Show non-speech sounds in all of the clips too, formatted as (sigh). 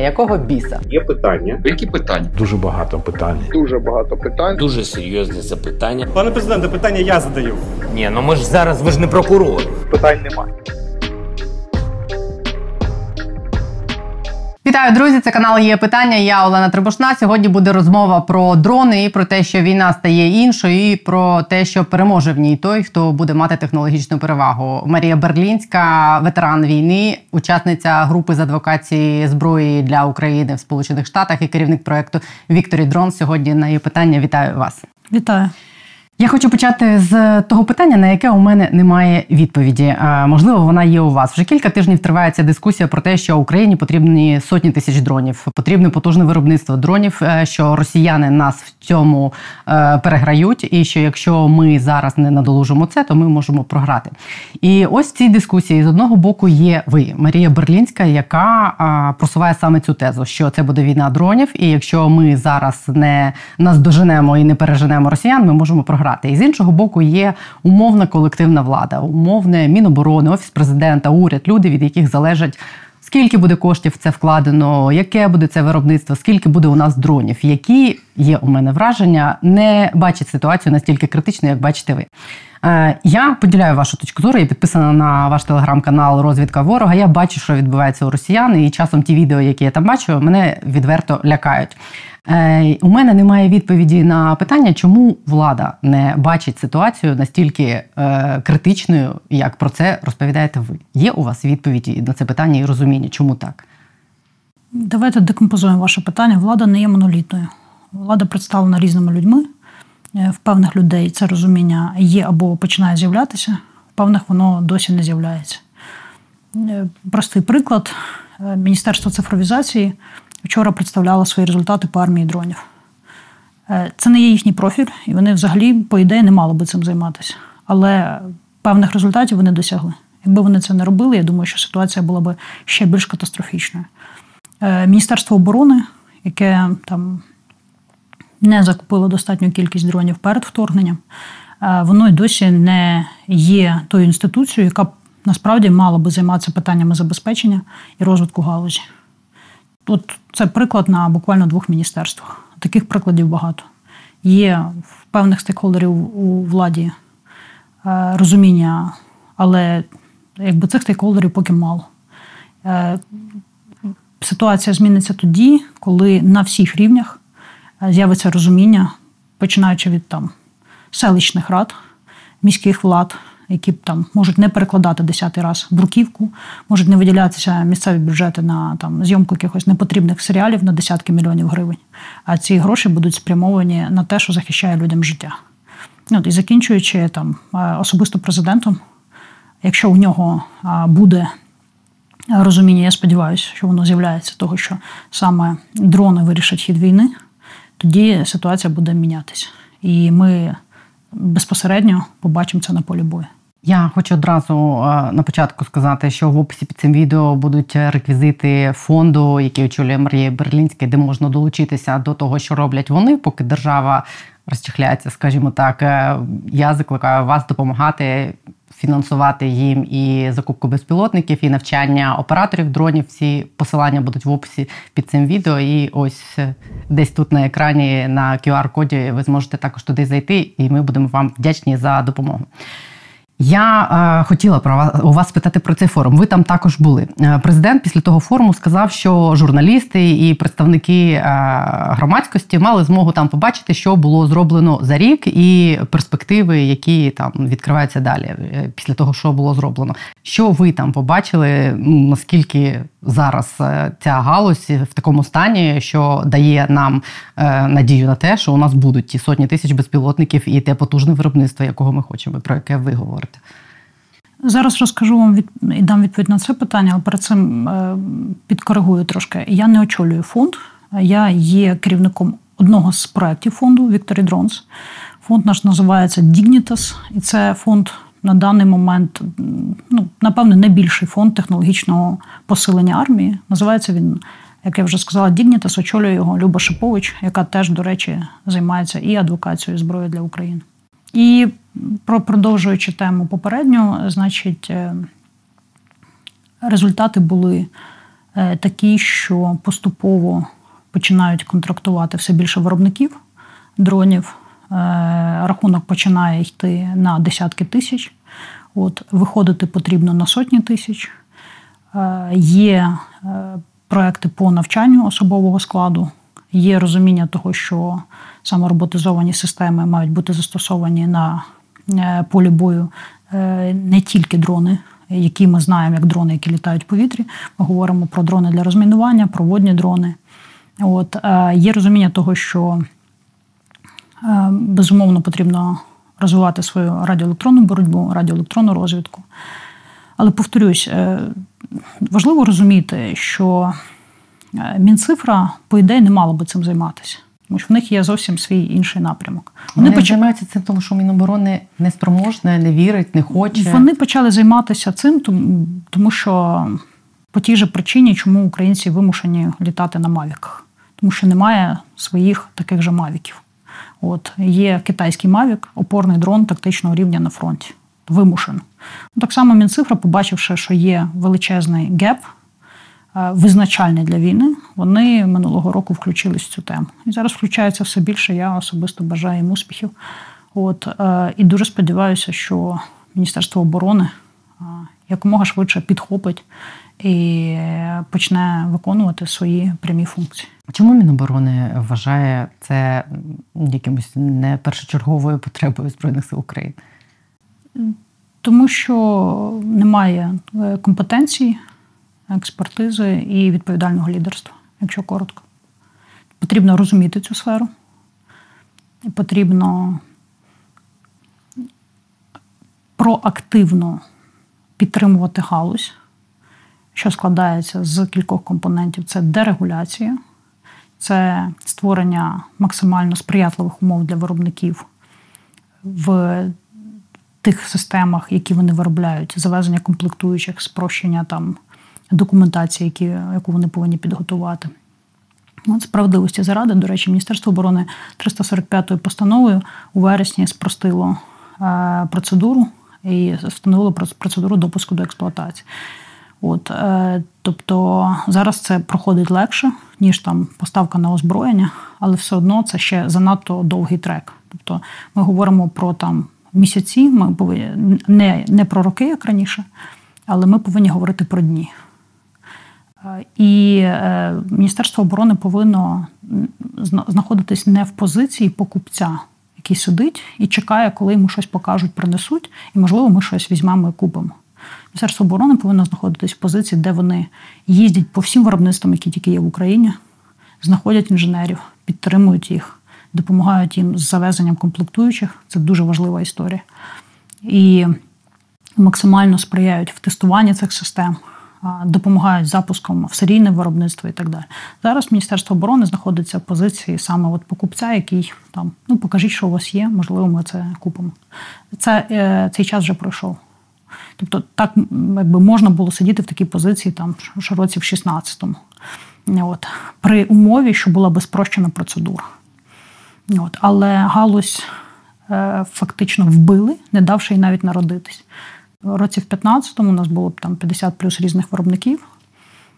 якого біса? Є питання. Які питання? Дуже багато питань. Дуже багато питань. Дуже серйозне запитання. Пане президенте, питання я задаю. Ні, ну ми ж зараз ви ж не прокурор. Питань немає. Вітаю, друзі! Це канал є питання. Я Олена Трибушна. Сьогодні буде розмова про дрони і про те, що війна стає іншою, і про те, що переможе в ній той, хто буде мати технологічну перевагу. Марія Берлінська, ветеран війни, учасниця групи з адвокації зброї для України в Сполучених Штатах і керівник проекту Вікторі Дрон. Сьогодні на її питання. Вітаю вас. Вітаю. Я хочу почати з того питання, на яке у мене немає відповіді. Можливо, вона є у вас. Вже кілька тижнів тривається дискусія про те, що Україні потрібні сотні тисяч дронів, потрібне потужне виробництво дронів. Е, що росіяни нас в цьому е, переграють, і що якщо ми зараз не надолужимо це, то ми можемо програти. І ось в цій дискусії з одного боку є ви, Марія Берлінська, яка просуває саме цю тезу, що це буде війна дронів, і якщо ми зараз не наздоженемо і не переженемо росіян, ми можемо програти грати. І з іншого боку, є умовна колективна влада, умовне міноборони, офіс президента, уряд, люди, від яких залежать. Скільки буде коштів в це вкладено, яке буде це виробництво, скільки буде у нас дронів, які є у мене враження, не бачать ситуацію настільки критично, як бачите ви. Е, я поділяю вашу точку зору. Я підписана на ваш телеграм-канал Розвідка ворога. Я бачу, що відбувається у росіян, і часом ті відео, які я там бачу, мене відверто лякають. Е, у мене немає відповіді на питання, чому влада не бачить ситуацію настільки е, критичною, як про це розповідаєте ви. Є у вас відповіді на це питання і розуміння, чому так? Давайте декомпозуємо ваше питання. Влада не є монолітною. Влада представлена різними людьми. Е, в певних людей це розуміння є або починає з'являтися, в певних воно досі не з'являється. Простий приклад: Міністерство цифровізації вчора представляла свої результати по армії дронів. Е, це не є їхній профіль, і вони взагалі, по ідеї, не мали би цим займатися. Але певних результатів вони досягли. Якби вони це не робили, я думаю, що ситуація була б ще більш катастрофічною. Е, Міністерство оборони, яке там не закупило достатню кількість дронів перед вторгненням, е, воно й досі не є тою інституцією, яка насправді мала би займатися питаннями забезпечення і розвитку галузі. От це приклад на буквально двох міністерствах. Таких прикладів багато. Є в певних стейкхолдерів у владі е, розуміння, але якби цих стейкхолдерів поки мало. Е, ситуація зміниться тоді, коли на всіх рівнях з'явиться розуміння, починаючи від там селищних рад, міських влад, які там можуть не перекладати десятий раз бруківку, можуть не виділятися місцеві бюджети на там зйомку якихось непотрібних серіалів на десятки мільйонів гривень. А ці гроші будуть спрямовані на те, що захищає людям життя. От, І закінчуючи там е, особисто президентом, якщо у нього буде розуміння, я сподіваюся, що воно з'являється, того що саме дрони вирішать хід війни, тоді ситуація буде мінятися. І ми безпосередньо побачимо це на полі бою. Я хочу одразу на початку сказати, що в описі під цим відео будуть реквізити фонду, який очолює Марія Берлінська, де можна долучитися до того, що роблять вони, поки держава розчехляється, скажімо так. Е, я закликаю вас допомагати. Фінансувати їм і закупку безпілотників, і навчання операторів дронів. Всі посилання будуть в описі під цим відео. І ось е, десь тут на екрані на QR-коді ви зможете також туди зайти, і ми будемо вам вдячні за допомогу. Я е, хотіла про вас у вас спитати про цей форум. Ви там також були. Е, президент після того форуму сказав, що журналісти і представники е, громадськості мали змогу там побачити, що було зроблено за рік, і перспективи, які там відкриваються далі після того, що було зроблено. Що ви там побачили? Наскільки зараз е, ця галузь в такому стані, що дає нам е, надію на те, що у нас будуть ті сотні тисяч безпілотників і те потужне виробництво, якого ми хочемо, про яке ви говорите. Зараз розкажу вам від і дам відповідь на це питання, але перед цим е, підкоригую трошки. Я не очолюю фонд, я є керівником одного з проєктів фонду Victory Drones. Фонд наш називається Dignitas, і це фонд на даний момент, ну, напевно, найбільший фонд технологічного посилення армії. Називається він, як я вже сказала, Дігнітас, очолює його Люба Шипович, яка теж, до речі, займається і адвокацією зброї для України. І продовжуючи тему попередню, значить, е, результати були е, такі, що поступово починають контрактувати все більше виробників дронів. Е, рахунок починає йти на десятки тисяч. От, Виходити потрібно на сотні тисяч. Е, є проекти по навчанню особового складу, є розуміння того, що саме роботизовані системи мають бути застосовані на полі бою не тільки дрони, які ми знаємо як дрони, які літають в повітрі. Ми говоримо про дрони для розмінування, про водні дрони. От, е, Є розуміння того, що е, безумовно потрібно розвивати свою радіоелектронну боротьбу, радіоелектронну розвідку. Але повторюсь, е, важливо розуміти, що Мінцифра, по ідеї, не мало би цим займатися. Тому що в них є зовсім свій інший напрямок. Вони, Вони почали... займаються цим, тому що Міноборони не спроможне, не вірить, не хоче. Вони почали займатися цим, тому що по тій же причині, чому українці вимушені літати на мавіках, тому що немає своїх таких же мавіків. От є китайський мавік, опорний дрон тактичного рівня на фронті. Вимушено. Так само Мінцифра, побачивши, що є величезний геп. Е, визначальний для війни, вони минулого року включились в цю тему. І зараз включається все більше. Я особисто бажаю їм успіхів. От е, і дуже сподіваюся, що Міністерство оборони е, якомога швидше підхопить і почне виконувати свої прямі функції. Чому Міноборони вважає це якимось не першочерговою потребою збройних сил України? Тому що немає компетенції експертизи і відповідального лідерства, якщо коротко. Потрібно розуміти цю сферу. Потрібно проактивно підтримувати галузь, що складається з кількох компонентів: це дерегуляція, це створення максимально сприятливих умов для виробників в тих системах, які вони виробляють, завезення комплектуючих, спрощення там документації, які, яку вони повинні підготувати. От Справедливості заради, до речі, Міністерство оборони 345-ю постановою у вересні спростило е, процедуру і встановило процедуру допуску до експлуатації. От, е, Тобто зараз це проходить легше, ніж там поставка на озброєння, але все одно це ще занадто довгий трек. Тобто ми говоримо про там місяці, ми повинні не, не про роки, як раніше, але ми повинні говорити про дні. І е, Міністерство оборони повинно знаходитись не в позиції покупця, який сидить і чекає, коли йому щось покажуть, принесуть, і, можливо, ми щось візьмемо і купимо. Міністерство оборони повинно знаходитись в позиції, де вони їздять по всім виробництвам, які тільки є в Україні, знаходять інженерів, підтримують їх, допомагають їм з завезенням комплектуючих. Це дуже важлива історія. І максимально сприяють в тестуванні цих систем допомагають запуском в серійне виробництво і так далі. Зараз Міністерство оборони знаходиться в позиції саме от покупця, який там ну покажіть, що у вас є, можливо, ми це купимо. Це е, цей час вже пройшов. Тобто, так якби можна було сидіти в такій позиції там в році в 16-му. От, При умові, що була би спрощена процедура. От, Але галузь е, фактично вбили, не давши їй навіть народитись. Році в 15-му у нас було там 50 плюс різних виробників,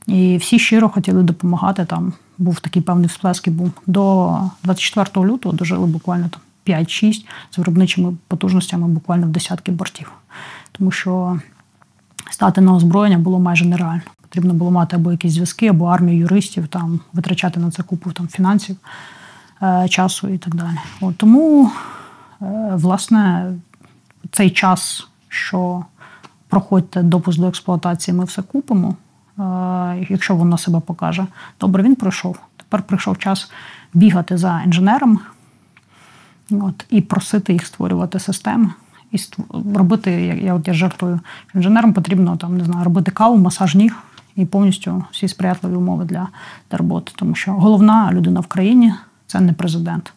і всі щиро хотіли допомагати. Там був такий певний всплеск і був. До 24 лютого дожили буквально там 5-6 з виробничими потужностями буквально в десятки бортів. Тому що стати на озброєння було майже нереально. Потрібно було мати або якісь зв'язки, або армію юристів, там витрачати на це купу там, фінансів, е, часу і так далі. От, Тому, е, власне, цей час, що проходьте допуск до експлуатації, ми все купимо. Якщо воно себе покаже, добре, він пройшов. Тепер прийшов час бігати за інженерами от, і просити їх створювати системи. І робити, я от я жартую, інженерам потрібно там, не знаю, робити каву, масаж ніг і повністю всі сприятливі умови для, для роботи. Тому що головна людина в країні це не президент,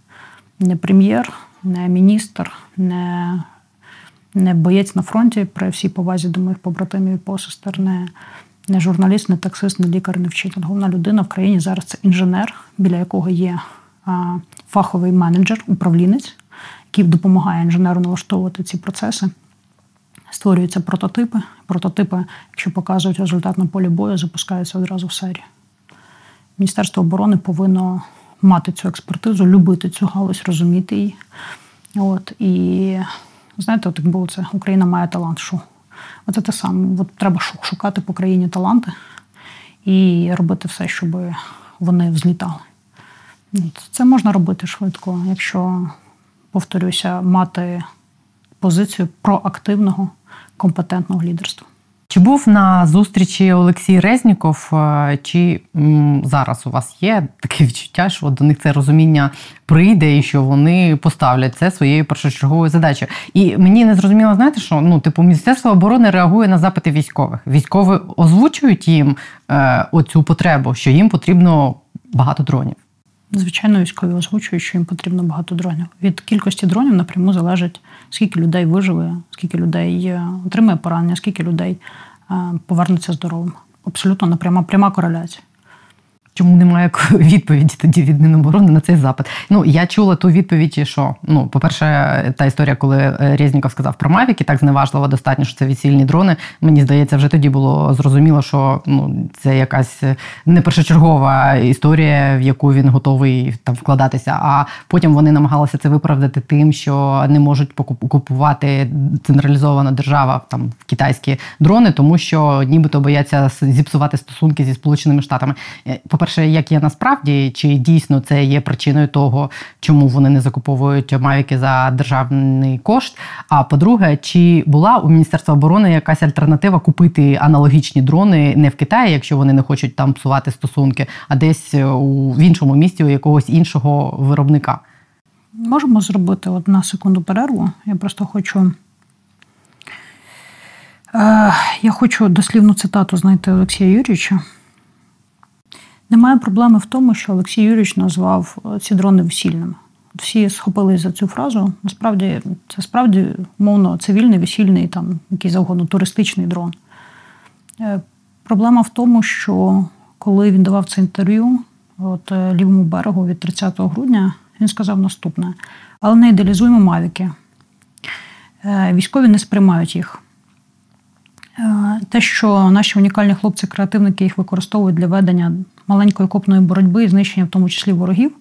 не прем'єр, не міністр, не не боєць на фронті при всій повазі до моїх побратимів і посестер, не, не журналіст, не таксист, не лікар, не вчитель. Головна людина в країні зараз це інженер, біля якого є а, фаховий менеджер, управлінець, який допомагає інженеру налаштовувати ці процеси. Створюються прототипи. Прототипи, якщо показують результат на полі бою, запускаються одразу в серію. Міністерство оборони повинно мати цю експертизу, любити цю галузь, розуміти її. От, І знаєте, от як було це Україна має талант. Шу. Оце те саме. От Треба шукати по країні таланти і робити все, щоб вони взлітали. Це можна робити швидко, якщо, повторюся, мати позицію проактивного компетентного лідерства. Чи був на зустрічі Олексій Резніков, е, чи м, зараз у вас є таке відчуття, що до них це розуміння прийде і що вони поставлять це своєю першочерговою задачею? І мені не зрозуміло, знаєте, що ну, типу, Міністерство оборони реагує на запити військових. Військові озвучують їм е, оцю потребу, що їм потрібно багато дронів. Звичайно, військові озвучують, що їм потрібно багато дронів. Від кількості дронів напряму залежить, скільки людей виживе, скільки людей е, отримає поранення, скільки людей повернеться повернуться здоровим. Абсолютно напряма пряма кореляція. Чому немає (laughs) відповіді тоді від Міноборони на цей запит? Ну я чула ту відповідь, що ну, по-перше, та історія, коли е, Резніков сказав про Мавіки, так зневажливо достатньо, що це відсільні дрони. Мені здається, вже тоді було зрозуміло, що ну це якась не першочергова історія, в яку він готовий там вкладатися. А потім вони намагалися це виправдати тим, що не можуть купувати централізована держава там китайські дрони, тому що нібито бояться зіпсувати стосунки зі сполученими штатами. Е, по-перше, як є насправді, чи дійсно це є причиною того, чому вони не закуповують мавіки за державний кошт? А по-друге, чи була у Міністерства оборони якась альтернатива купити аналогічні дрони не в Китаї, якщо вони не хочуть там псувати стосунки, а десь у в іншому місті у якогось іншого виробника? Можемо зробити от секунду перерву. Я просто хочу. Е, я хочу дослівну цитату знайти Олексія Юрійовича. Немає проблеми в тому, що Олексій Юрійович назвав е, ці дрони весільними. Всі схопились за цю фразу. Насправді, це справді мовно цивільний, весільний, там який завгодно туристичний дрон. Е, проблема в тому, що коли він давав це інтерв'ю от е, лівому берегу від 30 грудня, він сказав наступне: але не ідеалізуємо мавіки. Військові не сприймають їх. Те, що наші унікальні хлопці-креативники їх використовують для ведення маленької копної боротьби і знищення, в тому числі ворогів,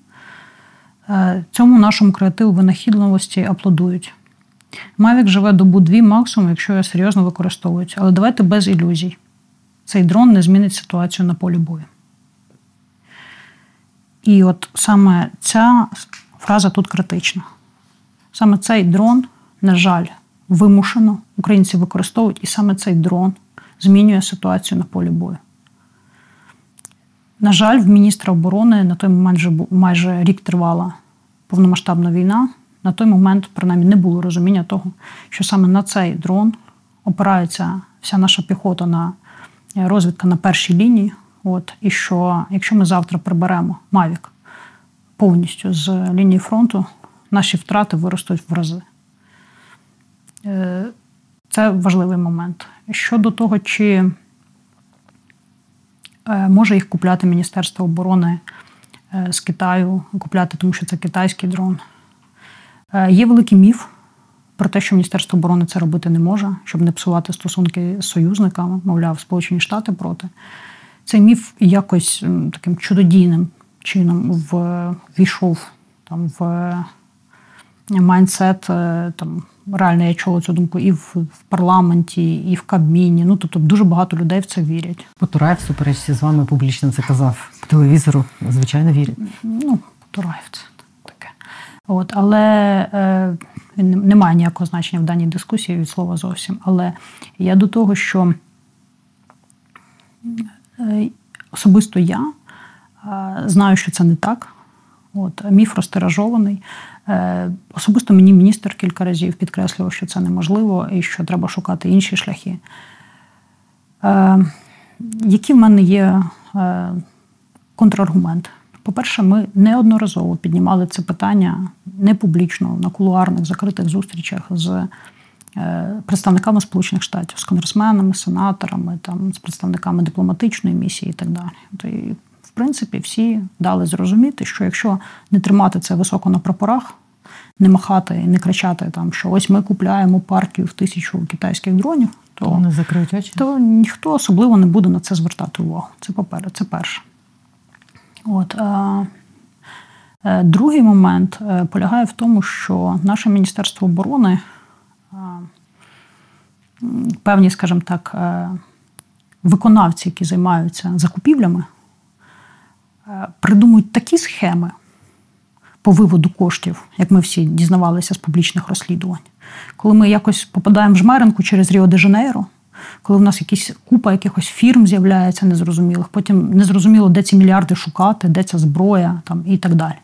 е, цьому нашому креативу винахідливості аплодують. Мавік живе добу дві максимум, якщо його серйозно використовують. Але давайте без ілюзій. Цей дрон не змінить ситуацію на полі бою. І от саме ця фраза тут критична. Саме цей дрон, на жаль, вимушено українці використовують, і саме цей дрон змінює ситуацію на полі бою. На жаль, в міністра оборони на той момент вже майже рік тривала повномасштабна війна. На той момент, принаймні, не було розуміння того, що саме на цей дрон опирається вся наша піхота на е, розвідка на першій лінії. От, І що якщо ми завтра приберемо Мавік повністю з лінії фронту, наші втрати виростуть в рази. Це важливий момент. Щодо того, чи Е, може їх купляти Міністерство оборони е, з Китаю, купляти, тому що це китайський дрон. Е, є великий міф про те, що Міністерство оборони це робити не може, щоб не псувати стосунки з союзниками, мовляв, Сполучені Штати проти. Цей міф якось таким чудодійним чином ввійшов там в майндсет там реально я чула цю думку і в, в парламенті, і в Кабміні. Ну тобто дуже багато людей в це вірять. Потураєв суперечці з вами публічно це казав по телевізору. Звичайно, вірять. Ну, Потураєв це таке. От, але е, не має ніякого значення в даній дискусії від слова зовсім. Але я до того, що е, особисто я е, знаю, що це не так. От, Міф розтиражований. Е, особисто мені міністр кілька разів підкреслював, що це неможливо і що треба шукати інші шляхи. Е, які в мене є е, контраргументи? По-перше, ми неодноразово піднімали це питання не публічно на кулуарних закритих зустрічах з представниками Сполучених Штатів, з конгресменами, сенаторами, там, з представниками дипломатичної місії і так далі. Принципі, всі дали зрозуміти, що якщо не тримати це високо на прапорах, не махати і не кричати, там, що ось ми купляємо партію в тисячу китайських дронів, то, Вони закриють очі. то ніхто особливо не буде на це звертати увагу. Це поперед, це перше. От, а, е, другий момент е, полягає в тому, що наше Міністерство оборони певні, скажімо так, е, виконавці, які займаються закупівлями, е, придумують такі схеми по виводу коштів, як ми всі дізнавалися з публічних розслідувань. Коли ми якось попадаємо в жмеренку через Ріо де Жанейро, коли в нас якісь купа якихось фірм з'являється незрозумілих, потім незрозуміло, де ці мільярди шукати, де ця зброя там, і так далі.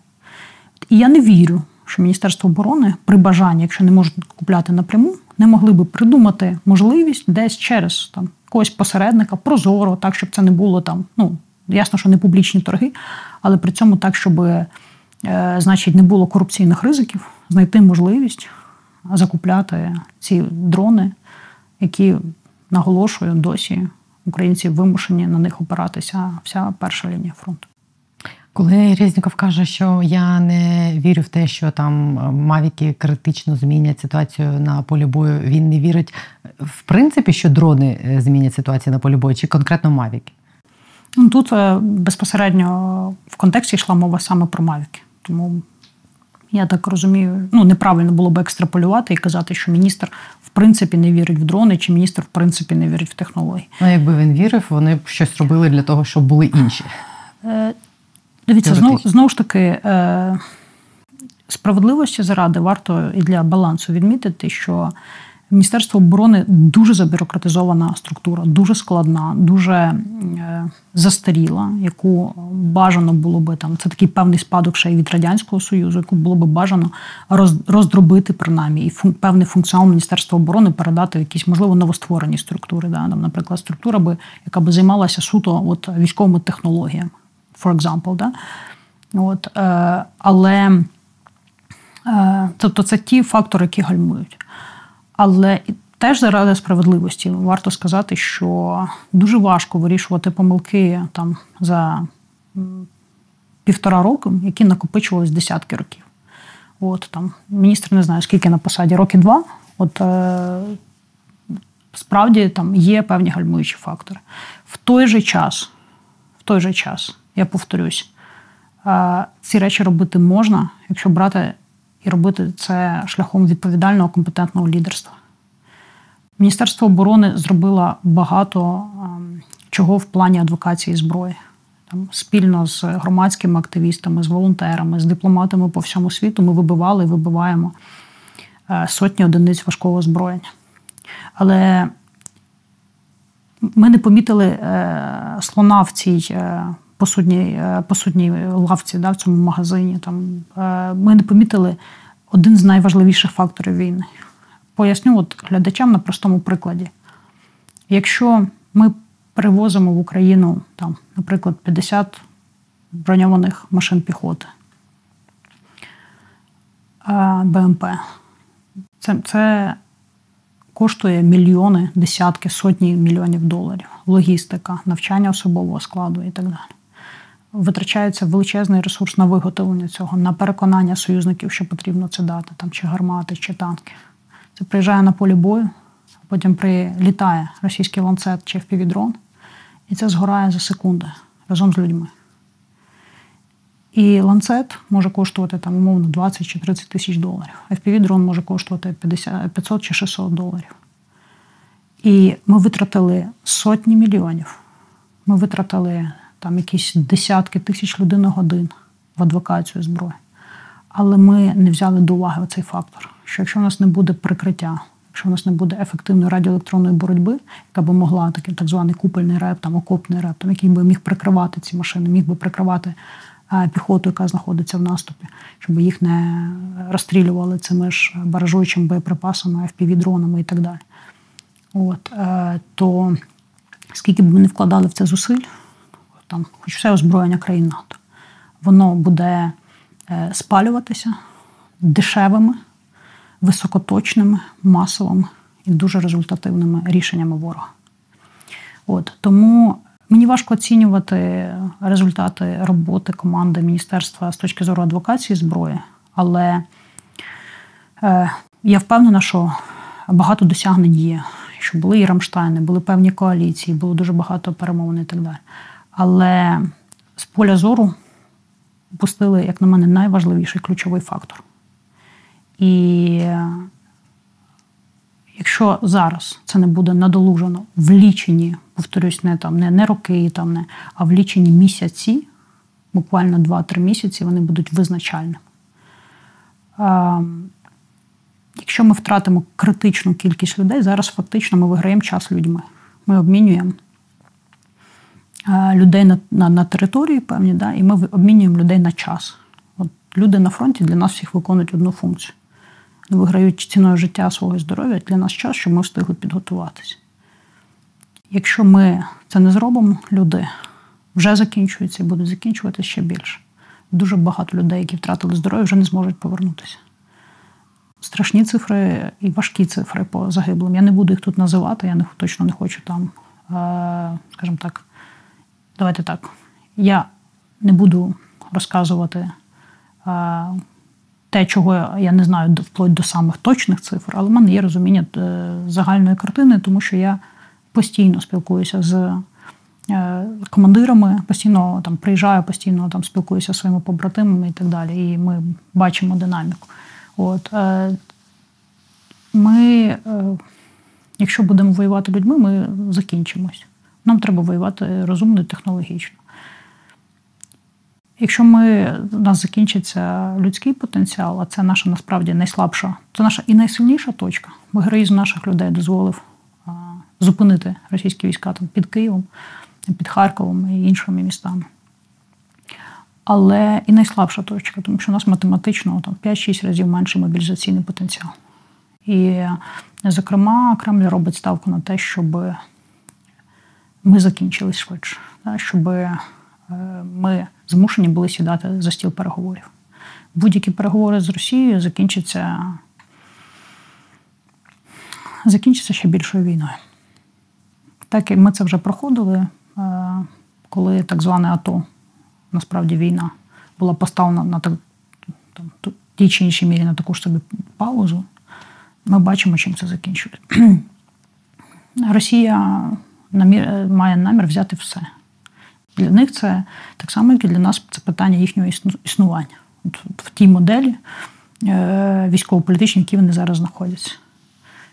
І я не вірю, що Міністерство оборони при бажанні, якщо не можуть купляти напряму, не могли би придумати можливість десь через там якогось посередника, прозоро, так, щоб це не було там, ну, ясно, що не публічні торги, але при цьому так, щоб, е, значить, не було корупційних ризиків, знайти можливість закупляти ці дрони, які наголошую досі українці вимушені на них опиратися вся перша лінія фронту. Коли Резніков каже, що я не вірю в те, що там мавіки критично змінять ситуацію на полі бою, він не вірить в принципі, що дрони е, змінять ситуацію на полі бою, чи конкретно мавіки? Ну, Тут е, безпосередньо в контексті йшла мова саме про мавіки. Тому я так розумію, ну неправильно було б екстраполювати і казати, що міністр в принципі не вірить в дрони, чи міністр в принципі не вірить в технології. Ну, якби він вірив, вони б щось робили для того, щоб були інші. Е, Дивіться, знов, знову ж таки, е, справедливості заради варто і для балансу відмітити, що Міністерство оборони дуже забюрократизована структура, дуже складна, дуже е, застаріла, яку бажано було би там. Це такий певний спадок ще й від радянського союзу, яку було би бажано роз, роздробити принаймні, і фун, певний функціонал Міністерства оборони передати в якісь можливо новостворені структури. Да? Там, наприклад, структура би, яка би займалася суто от, військовими технологіями, for example. Да? От, е, Але е, тобто це ті фактори, які гальмують. Але теж заради справедливості варто сказати, що дуже важко вирішувати помилки там за півтора року, які накопичувались десятки років. От там міністр не знаю, скільки на посаді, роки два. От е, справді там є певні гальмуючі фактори. В той же час, в той же час, я повторюсь, е, ці речі робити можна, якщо брати і робити це шляхом відповідального компетентного лідерства. Міністерство оборони зробило багато чого в плані адвокації зброї. Там Спільно з громадськими активістами, з волонтерами, з дипломатами по всьому світу ми вибивали і вибиваємо е, сотні одиниць важкого озброєння. Але ми не помітили е, слона в цій е, посудній посудній лавці да, в цьому магазині. Там, Ми не помітили один з найважливіших факторів війни. Поясню от глядачам на простому прикладі. Якщо ми перевозимо в Україну, там, наприклад, 50 броньованих машин піхоти БМП, це, це коштує мільйони, десятки, сотні мільйонів доларів. Логістика, навчання особового складу і так далі. Витрачається величезний ресурс на виготовлення цього, на переконання союзників, що потрібно це дати, там, чи гармати, чи танки. Це приїжджає на полі бою, потім прилітає російський ланцет чи впівдрон, і це згорає за секунди разом з людьми. І ланцет може коштувати там, умовно 20 чи 30 тисяч доларів. FPV-дрон може коштувати 50, 500 чи 600 доларів. І ми витратили сотні мільйонів. Ми витратили там якісь десятки тисяч людиногодин в адвокацію зброї. Але ми не взяли до уваги цей фактор, що якщо в нас не буде прикриття, якщо в нас не буде ефективної радіоелектронної боротьби, яка би могла такий так званий купельний реп, там окопний реп, там, який би міг прикривати ці машини, міг би прикривати піхоту, яка знаходиться в наступі, щоб їх не розстрілювали цими ж баражуючими боєприпасами, FPV-дронами і так далі. От, е, То скільки б ми не вкладали в це зусиль, там, хоч все озброєння країн НАТО, воно буде е, спалюватися дешевими, високоточними, масовими і дуже результативними рішеннями ворога. От, Тому мені важко оцінювати результати роботи команди міністерства з точки зору адвокації зброї, але Е, я впевнена, що багато досягнень є. Що були і Рамштайни, були певні коаліції, було дуже багато перемовин і так далі. Але з поля зору пустили, як на мене, найважливіший ключовий фактор. І якщо зараз це не буде надолужено в лічені, повторюсь, не там не, не роки, там не, а в лічені місяці, буквально 2-3 місяці, вони будуть визначальними. Якщо ми втратимо критичну кількість людей, зараз фактично ми виграємо час людьми. Ми обмінюємо людей на на, на території певні, да, і ми обмінюємо людей на час. От Люди на фронті для нас всіх виконують одну функцію. Вони виграють ціною життя свого здоров'я для нас час, щоб ми встигли підготуватися. Якщо ми це не зробимо, люди вже закінчуються і будуть закінчувати ще більше. Дуже багато людей, які втратили здоров'я, вже не зможуть повернутися. Страшні цифри і важкі цифри по загиблим. Я не буду їх тут називати, я не, точно не хочу там, е, скажімо так, давайте так. Я не буду розказувати е, те, чого я не знаю вплоть до самих точних цифр, але в мене є розуміння е, загальної картини, тому що я постійно спілкуюся з Е, командирами, постійно там приїжджаю, постійно там спілкуюся зі своїми побратимами і так далі. І ми бачимо динаміку. От, Ми, якщо будемо воювати людьми, ми закінчимось. Нам треба воювати розумно і технологічно. Якщо ми, у нас закінчиться людський потенціал, а це наша насправді найслабша, це наша і найсильніша точка, бо героїзм наших людей дозволив зупинити російські війська там під Києвом під Харковом і іншими містами. Але і найслабша точка, тому що у нас математично там 5-6 разів менший мобілізаційний потенціал. І, зокрема, Кремль робить ставку на те, щоб ми закінчились швидше, щоб е, ми змушені були сідати за стіл переговорів. Будь-які переговори з Росією закінчаться, закінчаться ще більшою війною. Так і ми це вже проходили. Е, коли так зване АТО, насправді війна, була поставлена на так, там, тій чи іншій мірі на таку ж собі паузу, ми бачимо, чим це закінчується. (clears throat) Росія має намір взяти все. Для них це так само, як і для нас це питання їхнього існування. От В тій моделі е, військово-політичній, які вони зараз знаходяться.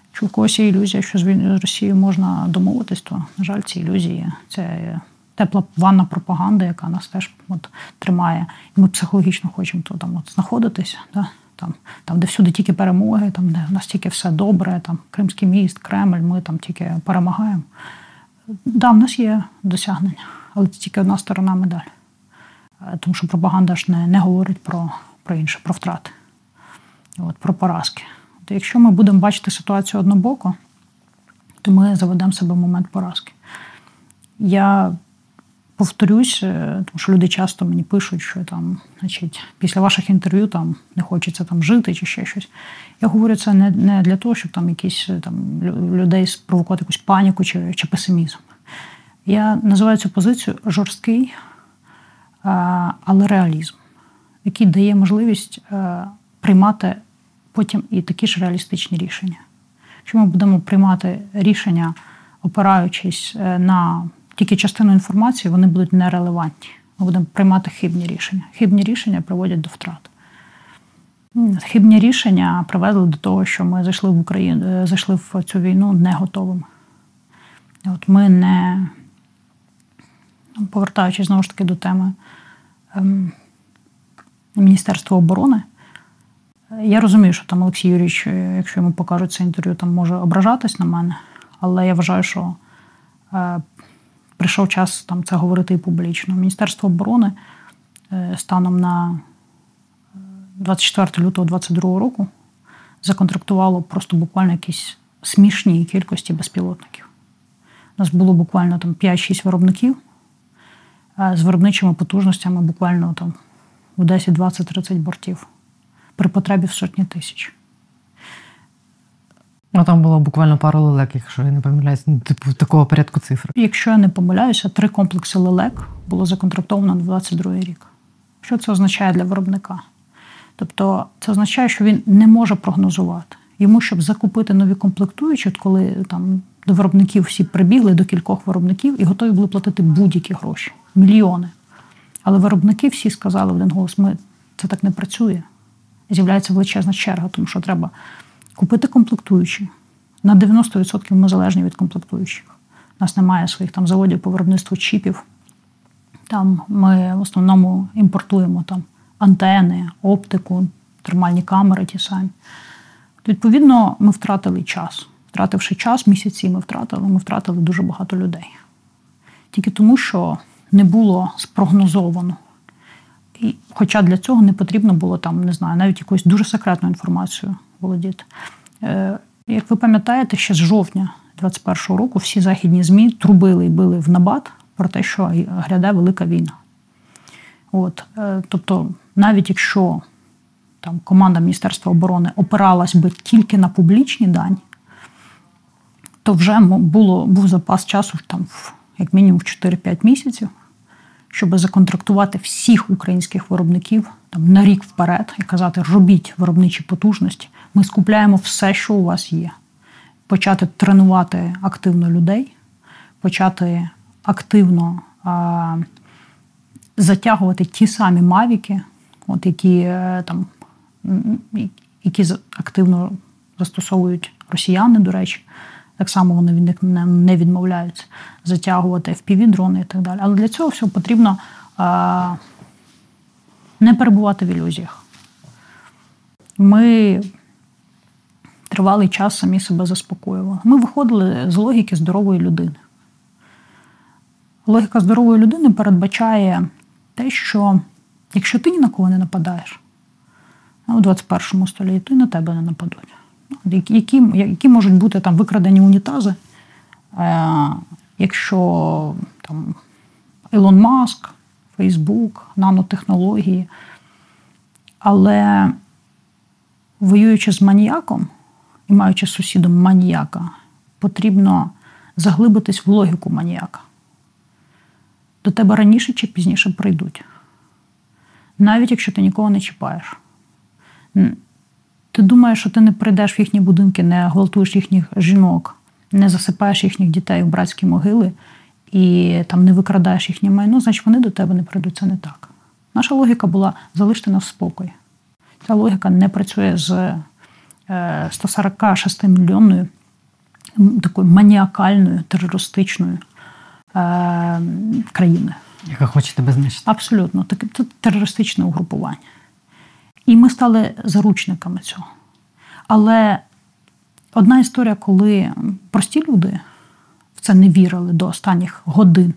Якщо у когось є ілюзія, що з Росією можна домовитись, то, на жаль, ці ілюзії це тепла ванна пропаганда, яка нас теж от, тримає. І ми психологічно хочемо то там от знаходитися, да? там, там, де всюди тільки перемоги, там, де у нас тільки все добре, там Кримський міст, Кремль, ми там тільки перемагаємо. Да, в нас є досягнення, але це тільки одна сторона медалі. Е, тому що пропаганда ж не не говорить про про інше, про втрати, от, про поразки. От Якщо ми будемо бачити ситуацію однобоко, то ми заведемо себе в момент поразки. Я повторюсь, е, тому що люди часто мені пишуть, що там, значить, після ваших інтерв'ю там не хочеться там жити чи ще щось. Я говорю це не не для того, щоб там якісь е, там людей спровокувати якусь паніку чи, чи песимізм. Я називаю цю позицію жорсткий, але реалізм, який дає можливість е, приймати потім і такі ж реалістичні рішення. Якщо ми будемо приймати рішення, опираючись на тільки частину інформації, вони будуть нерелевантні. Ми будемо приймати хибні рішення. Хибні рішення приводять до втрат. Хибні рішення привели до того, що ми зайшли в Україну, е, зайшли в цю війну не готовими. От Ми не, ну, повертаючись знову ж таки до теми ем, Міністерства оборони, я розумію, що там Олексій Юрійович, е, якщо йому покажуть це інтерв'ю, там може ображатись на мене, але я вважаю, що е, прийшов час там це говорити і публічно. Міністерство оборони е, станом на 24 е, лютого 2022 року законтрактувало просто буквально якісь смішні кількості безпілотників. У нас було буквально там 5-6 виробників з виробничими потужностями буквально там у 10, 20, 30 бортів при потребі в сотні тисяч. Ну там було буквально пару лелек, якщо я не помиляюсь, ну, типу такого порядку цифр. Якщо я не помиляюся, три комплекси лелек було законтрактовано на 22 рік. Що це означає для виробника? Тобто це означає, що він не може прогнозувати. Йому, щоб закупити нові комплектуючі, коли там до виробників всі прибігли до кількох виробників і готові були платити будь-які гроші, мільйони. Але виробники всі сказали в один голос: ми це так не працює. З'являється величезна черга, тому що треба купити комплектуючі. На 90% ми залежні від комплектуючих. У нас немає своїх там заводів по виробництву чіпів. Там ми в основному імпортуємо там антени, оптику, термальні камери ті самі. Відповідно, ми втратили час. Втративши час, місяці ми втратили, ми втратили дуже багато людей. Тільки тому, що не було спрогнозовано. Хоча для цього не потрібно було там, не знаю, навіть якоюсь дуже секретною інформацією володіти. Е, Як ви пам'ятаєте, ще з жовтня 2021 року всі західні ЗМІ трубили і били в набат про те, що гряде велика війна. От, е, Тобто, навіть якщо там команда Міністерства оборони опиралась би тільки на публічні дані, то вже було, був запас часу там, як мінімум в 4-5 місяців, щоб законтрактувати всіх українських виробників там, на рік вперед і казати, робіть виробничі потужності, ми скупляємо все, що у вас є. Почати тренувати активно людей, почати активно а, затягувати ті самі мавіки, от які е, там які активно застосовують росіяни, до речі. Так само вони від них не відмовляються затягувати fpv дрони і так далі. Але для цього всього потрібно не перебувати в ілюзіях. Ми тривалий час самі себе заспокоювали. Ми виходили з логіки здорової людини. Логіка здорової людини передбачає те, що якщо ти ні на кого не нападаєш, у 21 столітті, на тебе не нападуть. Які які можуть бути там викрадені унітази, е, якщо там Ілон Маск, Фейсбук, нанотехнології. Але воюючи з маніяком і маючи сусідом маніяка, потрібно заглибитись в логіку маніяка. До тебе раніше чи пізніше прийдуть. Навіть якщо ти нікого не чіпаєш. Ти думаєш, що ти не прийдеш в їхні будинки, не гвалтуєш їхніх жінок, не засипаєш їхніх дітей в братські могили і там не викрадаєш їхнє майно, значить вони до тебе не прийдуть. Це не так. Наша логіка була залишити нас в спокої. Ця логіка не працює з 146 е, мільйонною такою маніакальною терористичною е, країною. Яка хоче тебе знищити. Абсолютно, це терористичне угрупування. І ми стали заручниками цього. Але одна історія, коли прості люди в це не вірили до останніх годин.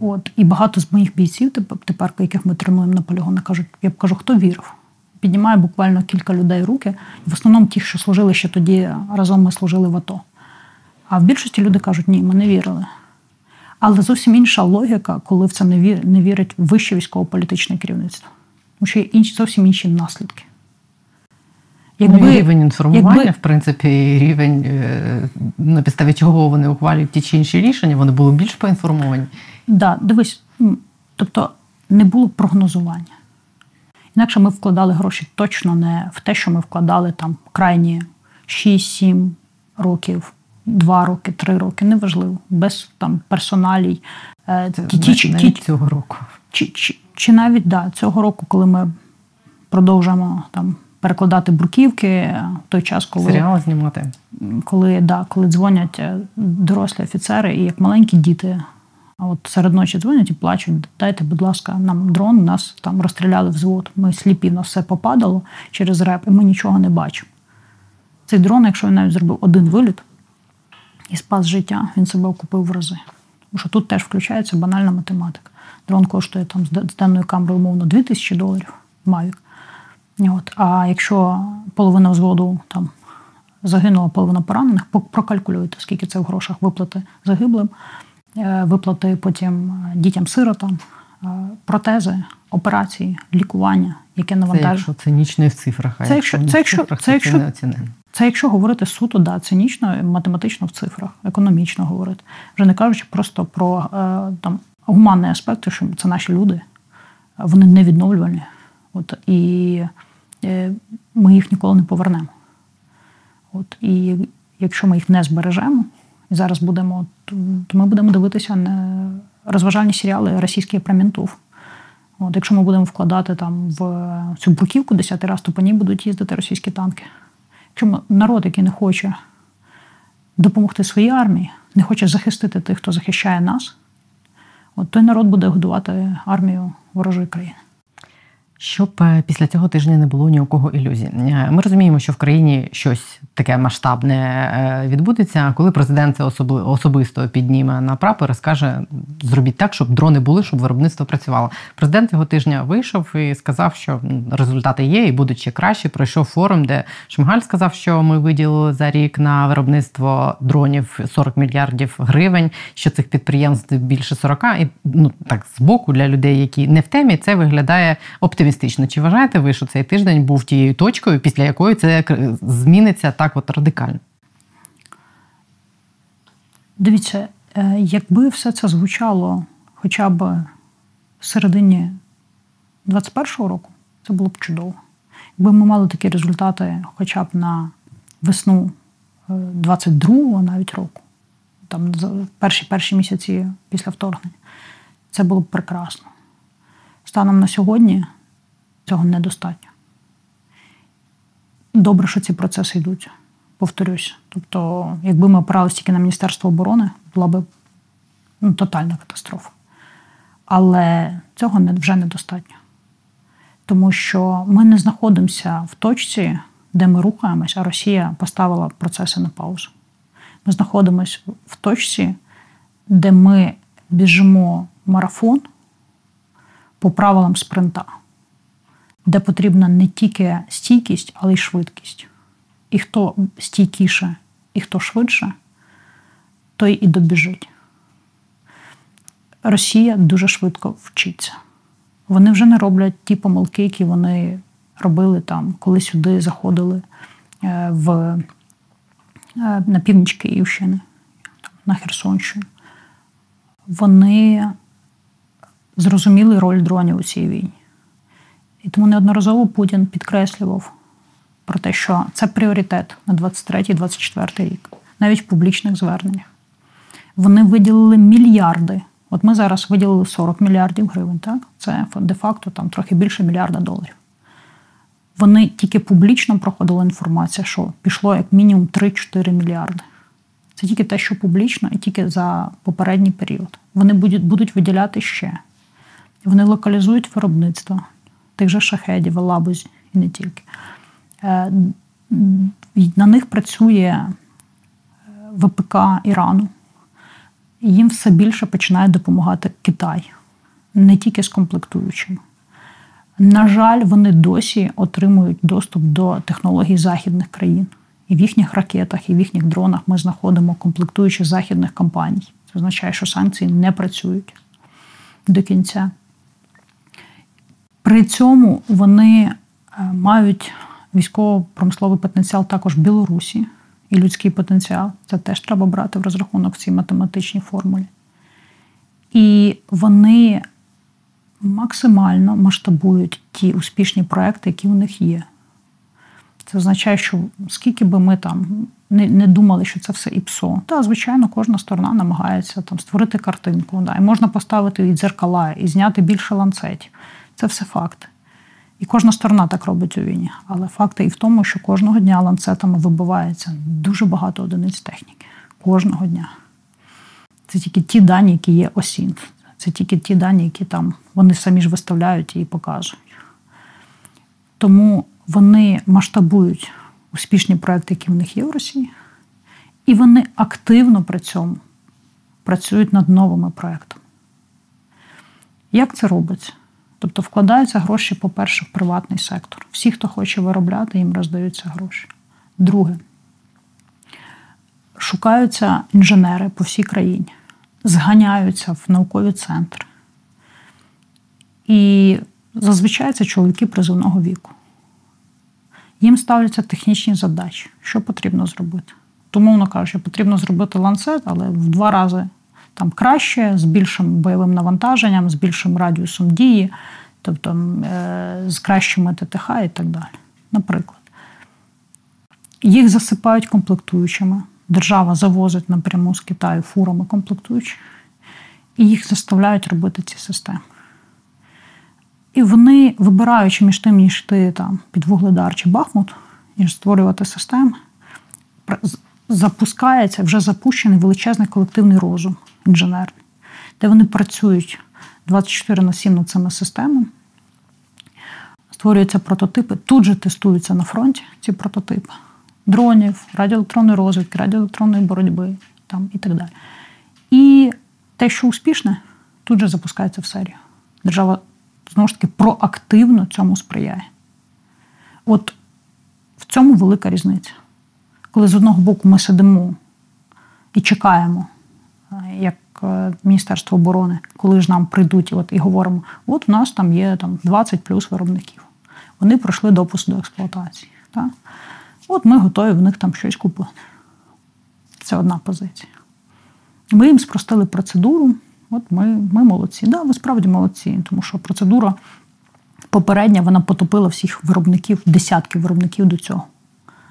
От, І багато з моїх бійців, тепер, яких ми тренуємо на полігони, кажуть, я б кажу, хто вірив? Піднімає буквально кілька людей руки, в основному ті, що служили ще тоді, разом ми служили в АТО. А в більшості люди кажуть, ні, ми не вірили. Але зовсім інша логіка, коли в це не вірить вище військово-політичне керівництво тому що інші зовсім інші наслідки. Якби, ну, рівень інформування, якби, в принципі, рівень, е, на підставі чого вони ухвалюють ті чи інші рішення, вони були більш поінформовані. Так, да, дивись, тобто не було прогнозування. Інакше ми вкладали гроші точно не в те, що ми вкладали там крайні 6-7 років, 2 роки, 3 роки, неважливо, без там персоналій. Е, Це ті, ті, ті, цього року. Чи, чи, чи навіть да, цього року, коли ми продовжуємо там перекладати бруківки, в той час, коли серіал знімати, коли да, коли дзвонять е, дорослі офіцери, і як маленькі діти, а от серед ночі дзвонять і плачуть: дайте, будь ласка, нам дрон, нас там розстріляли взвод. Ми сліпі, нас все попадало через реп, і ми нічого не бачимо. Цей дрон, якщо він навіть зробив один виліт і спас життя, він себе окупив в рази. Тому що тут теж включається банальна математика. Дрон коштує там з денною камерою, умовно, 2000 доларів Mavic. От. А якщо половина взводу там загинула, половина поранених, прокалькулюйте, скільки це в грошах виплати загиблим, е, виплати потім дітям-сиротам, е, протези, операції, лікування, яке навантажує. Це якщо цинічно і в цифрах. А це якщо, це, якщо, цифрах, це, якщо, це, це якщо говорити суто, да, цинічно, математично в цифрах, економічно говорити. Вже не кажучи просто про е, там гуманний аспект, що це наші люди, вони невідновлювальні, От, І е, ми їх ніколи не повернемо. От, І якщо ми їх не збережемо, і зараз будемо, то ми будемо дивитися на розважальні серіали російський промінтув. От, Якщо ми будемо вкладати там в цю бруківку десятий раз, то по ній будуть їздити російські танки. Якщо народ, який не хоче допомогти своїй армії, не хоче захистити тих, хто захищає нас, от той народ буде годувати армію ворожої країни. Щоб е, після цього тижня не було ні у кого ілюзій. Е, ми розуміємо, що в країні щось таке масштабне е, відбудеться. Коли президент це особисто підніме на прапор скаже: зробіть так, щоб дрони були, щоб виробництво працювало. Президент цього тижня вийшов і сказав, що результати є і будуть ще краще. Пройшов форум, де Шмигаль сказав, що ми виділили за рік на виробництво дронів 40 мільярдів гривень. Що цих підприємств більше 40. І ну так з боку для людей, які не в темі, це виглядає оптимістично оптимістично. Чи вважаєте ви, що цей тиждень був тією точкою, після якої це зміниться так от радикально? Дивіться, е, якби все це звучало хоча б в середині 21-го року, це було б чудово. Якби ми мали такі результати хоча б на весну 22-го навіть року, там перші перші місяці після вторгнення, це було б прекрасно. Станом на сьогодні Цього недостатньо. Добре, що ці процеси йдуть. Повторюсь. Тобто, якби ми опиралися тільки на Міністерство оборони, була б ну, тотальна катастрофа. Але цього вже недостатньо. Тому що ми не знаходимося в точці, де ми рухаємось, а Росія поставила процеси на паузу. Ми знаходимося в точці, де ми біжимо марафон по правилам спринта де потрібна не тільки стійкість, але й швидкість. І хто стійкіше, і хто швидше, той і добіжить. Росія дуже швидко вчиться. Вони вже не роблять ті помилки, які вони робили там, коли сюди заходили е, в, е, на північ Київщини, на Херсонщину. Вони зрозуміли роль дронів у цій війні. І тому неодноразово Путін підкреслював про те, що це пріоритет на 23-24 рік, навіть в публічних зверненнях. Вони виділили мільярди. От ми зараз виділили 40 мільярдів гривень, так? Це де-факто там трохи більше мільярда доларів. Вони тільки публічно проходила інформація, що пішло як мінімум 3-4 мільярди. Це тільки те, що публічно, і тільки за попередній період. Вони будуть будуть виділяти ще. Вони локалізують виробництво тих же шахедів, лабузь і не тільки. Е, на них працює е, ВПК Ірану. І їм все більше починає допомагати Китай, не тільки з комплектуючими. На жаль, вони досі отримують доступ до технологій західних країн. І в їхніх ракетах, і в їхніх дронах ми знаходимо комплектуючі західних компаній. Це означає, що санкції не працюють до кінця. При цьому вони е, мають військово-промисловий потенціал також Білорусі і людський потенціал. Це теж треба брати в розрахунок в цій математичній формулі. І вони максимально масштабують ті успішні проекти, які у них є. Це означає, що скільки би ми там не не думали, що це все ІПСО, та, звичайно, кожна сторона намагається там створити картинку. Да, І можна поставити і дзеркала, і зняти більше ланцетів. Це все факти. І кожна сторона так робить у війні. Але факти і в тому, що кожного дня ланцетами вибивається дуже багато одиниць техніки. Кожного дня. Це тільки ті дані, які є осінь. Це тільки ті дані, які там вони самі ж виставляють і показують. Тому вони масштабують успішні проекти, які в них є в Росії, і вони активно при цьому працюють над новими проектами. Як це робиться? Тобто вкладаються гроші, по-перше, в приватний сектор. Всі, хто хоче виробляти, їм роздаються гроші. Друге, шукаються інженери по всій країні, зганяються в наукові центри. І зазвичай це чоловіки призовного віку. Їм ставляться технічні задачі, що потрібно зробити. Тому, воно кажучи, потрібно зробити ланцет, але в два рази там краще, з більшим бойовим навантаженням, з більшим радіусом дії тобто е, з кращими ТТХ і так далі. Наприклад, їх засипають комплектуючими. Держава завозить напряму з Китаю фурами комплектуючі, і їх заставляють робити ці системи. І вони, вибираючи між тим, ніж ти там під Вугледар чи Бахмут, ніж створювати системи, запускається вже запущений величезний колективний розум інженерний, де вони працюють 24 на 7 над цими системами. Створюються прототипи, тут же тестуються на фронті ці прототипи дронів, радіоелектронної розвідки, радіоелектронної боротьби там, і так далі. І те, що успішне, тут же запускається в серію. Держава знову ж таки проактивно цьому сприяє. От в цьому велика різниця. Коли з одного боку ми сидимо і чекаємо, як е, Міністерство оборони, коли ж нам прийдуть от, і говоримо, от у нас там є там, 20 плюс виробників. Вони пройшли допуск до експлуатації. Так? От ми готові в них там щось купити. Це одна позиція. Ми їм спростили процедуру. От ми ми молодці. Да, ви справді молодці, тому що процедура попередня вона потопила всіх виробників, десятки виробників до цього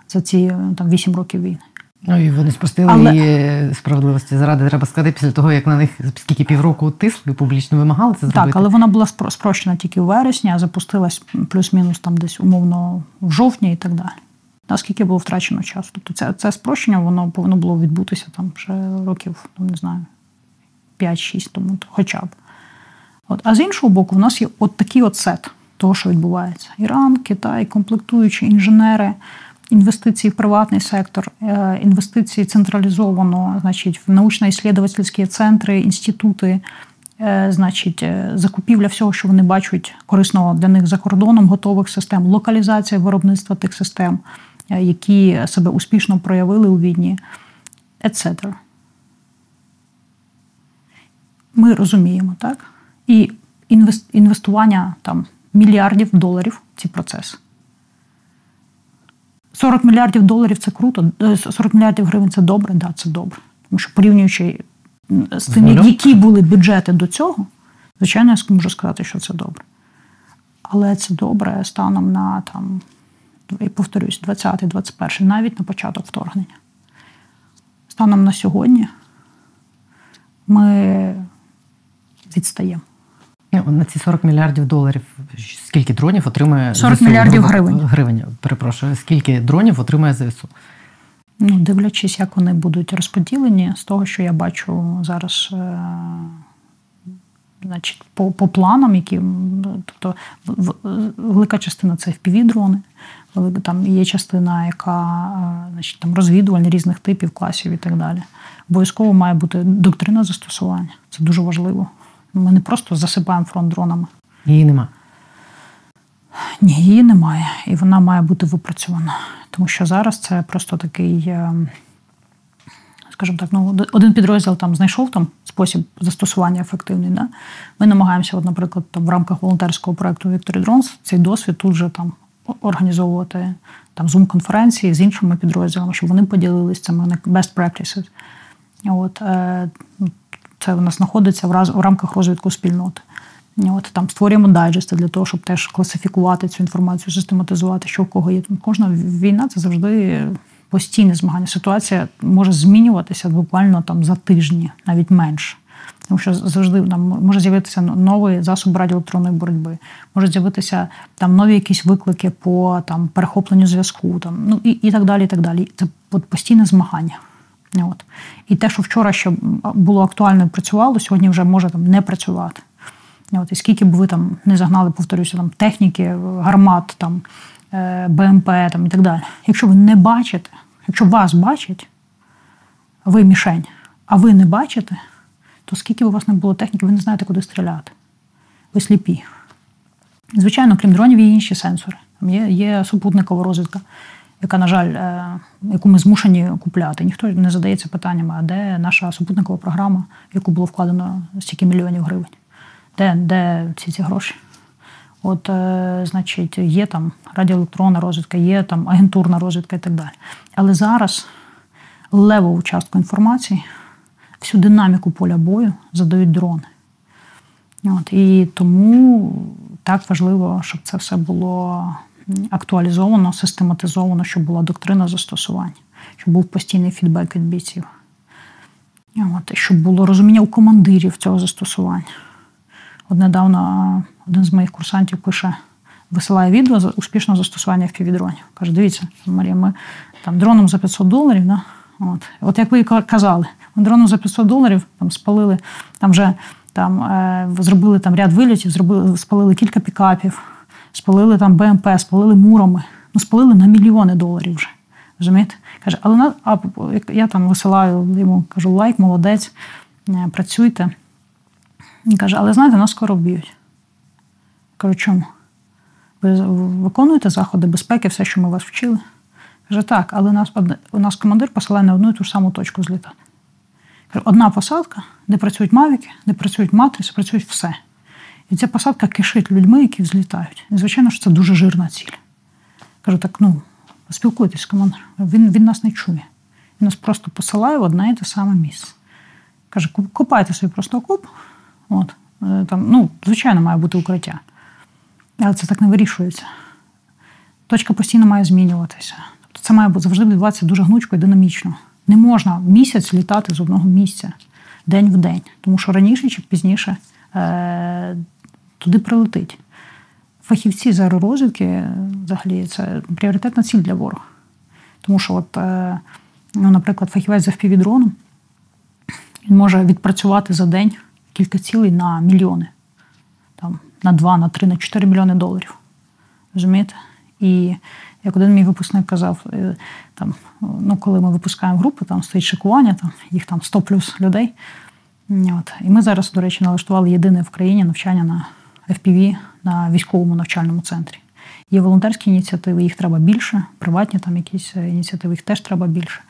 за ці там 8 років війни. Ну і вони спростили Але... її справедливості заради, треба сказати, після того, як на них скільки півроку тисли, публічно вимагали це зробити. Так, але вона була спрощена тільки в вересні, а запустилась плюс-мінус там десь умовно в жовтні і так далі. Наскільки було втрачено часу. Тобто це це спрощення, воно повинно було відбутися там вже років, там, не знаю, 5-6 тому, хоча б. От. А з іншого боку, в нас є от такий от сет того, що відбувається: Іран, Китай, комплектуючі інженери, інвестиції в приватний сектор, е, інвестиції централізовано, значить, в научно-ісследовательські центри, інститути. Е, значить, е, закупівля всього, що вони бачать корисного для них за кордоном, готових систем, локалізація виробництва тих систем, які себе успішно проявили у відні, etc. Ми розуміємо, так? І інвестування там мільярдів доларів в ці процеси. 40 мільярдів доларів це круто, 40 е, мільярдів гривень це добре, да, це добре. Тому що порівнюючи з тим, які були бюджети до цього, звичайно, я можу сказати, що це добре. Але це добре станом на там, і повторюсь, 20-21, навіть на початок вторгнення. Станом на сьогодні ми відстаємо. На ці 40 мільярдів доларів скільки дронів отримує 40 ЗСУ? мільярдів гривень. Гривень, перепрошую. Скільки дронів отримує ЗСУ? Ну, дивлячись, як вони будуть розподілені, з того, що я бачу зараз, е, значить, по по планам, які тобто велика частина це FPV-дрони, там є частина, яка е, значить, там розвідувальні різних типів, класів і так далі. Обов'язково має бути доктрина застосування. Це дуже важливо. Ми не просто засипаємо фронт дронами. Її нема. Ні, її немає. І вона має бути випрацьована. Тому що зараз це просто такий, е, скажімо так, ну, один підрозділ там знайшов там спосіб застосування ефективний. Да? Ми намагаємося, от, наприклад, там, в рамках волонтерського проєкту Victory Drones цей досвід тут же там організовувати там зум-конференції з іншими підрозділами, щоб вони поділилися цими best practices. От, е, Це в нас знаходиться в рамках розвитку спільноти. От Там створюємо дайджести для того, щоб теж класифікувати цю інформацію, систематизувати, що в кого є. Кожна війна це завжди постійне змагання. Ситуація може змінюватися буквально там за тижні, навіть менше. Тому що завжди там може з'явитися новий засоб радіоелектронної боротьби, може з'явитися там нові якісь виклики по там перехопленню зв'язку, там ну і і так далі. і так далі. Це постійне змагання. От. І те, що вчора ще було актуально і працювало, сьогодні вже може там не працювати. От, І скільки б ви там не загнали, повторюся, там техніки, гармат, там, е, БМП там, і так далі. Якщо ви не бачите, якщо вас бачать, ви мішень, а ви не бачите, то скільки б у вас не було техніки, ви не знаєте, куди стріляти. Ви сліпі. Звичайно, крім дронів, є інші сенсори. Є є супутникова розвідка, яка, на жаль, е, яку ми змушені купляти. Ніхто не задається питаннями, а де наша супутникова програма, в яку було вкладено стільки мільйонів гривень. Де де всі ці гроші? От, е, значить, є там радіоелектронна розвідка, є там агентурна розвідка і так далі. Але зараз левову частку інформації, всю динаміку поля бою задають дрони. От, І тому так важливо, щоб це все було актуалізовано, систематизовано, щоб була доктрина застосування, щоб був постійний фідбек від бійців. От, Щоб було розуміння у командирів цього застосування. От недавно один з моїх курсантів пише, висилає відео за успішного застосування впівдронів. Каже, дивіться, Марія, ми там дроном за 500 доларів. Да? От От як ви казали, ми дроном за 500 доларів там спалили, там вже там е, зробили там ряд вилітів, зробили, спалили кілька пікапів, спалили там БМП, спалили мурами. Ну, спалили на мільйони доларів вже. Розумієте? Каже, але на, а я там висилаю йому, кажу, лайк, молодець, е, працюйте. Він каже, але знаєте, нас скоро вб'ють. Кажу, чому? Ви виконуєте заходи безпеки, все, що ми вас вчили? Каже, так, але нас, у нас командир посилає на одну і ту ж саму точку злітати. Одна посадка, де працюють мавіки, де працюють матриці, працюють все. І ця посадка кишить людьми, які взлітають. І, звичайно, що це дуже жирна ціль. Кажу, так, ну, спілкуйтесь з командиром. Він він нас не чує. Він нас просто посилає в одне і те саме місце. Каже, копайте собі просто окоп. От, е, там, ну, Звичайно, має бути укриття. Але це так не вирішується. Точка постійно має змінюватися. Тобто це має завжди відбуватися дуже гнучко і динамічно. Не можна місяць літати з одного місця день в день, тому що раніше чи пізніше е, туди прилетить. Фахівці з аеророзвідки взагалі це пріоритетна ціль для ворога. Тому що, от, е, ну, наприклад, фахівець за впівдроном він може відпрацювати за день кілька цілей на мільйони, там, на 2, на 3, на 4 мільйони доларів. Розумієте? І як один мій випускник казав, е, там, ну, коли ми випускаємо групи, там стоїть шикування, там, їх там 100 плюс людей. От. І ми зараз, до речі, налаштували єдине в країні навчання на FPV на військовому навчальному центрі. Є волонтерські ініціативи, їх треба більше, приватні там якісь е, ініціативи, їх теж треба більше.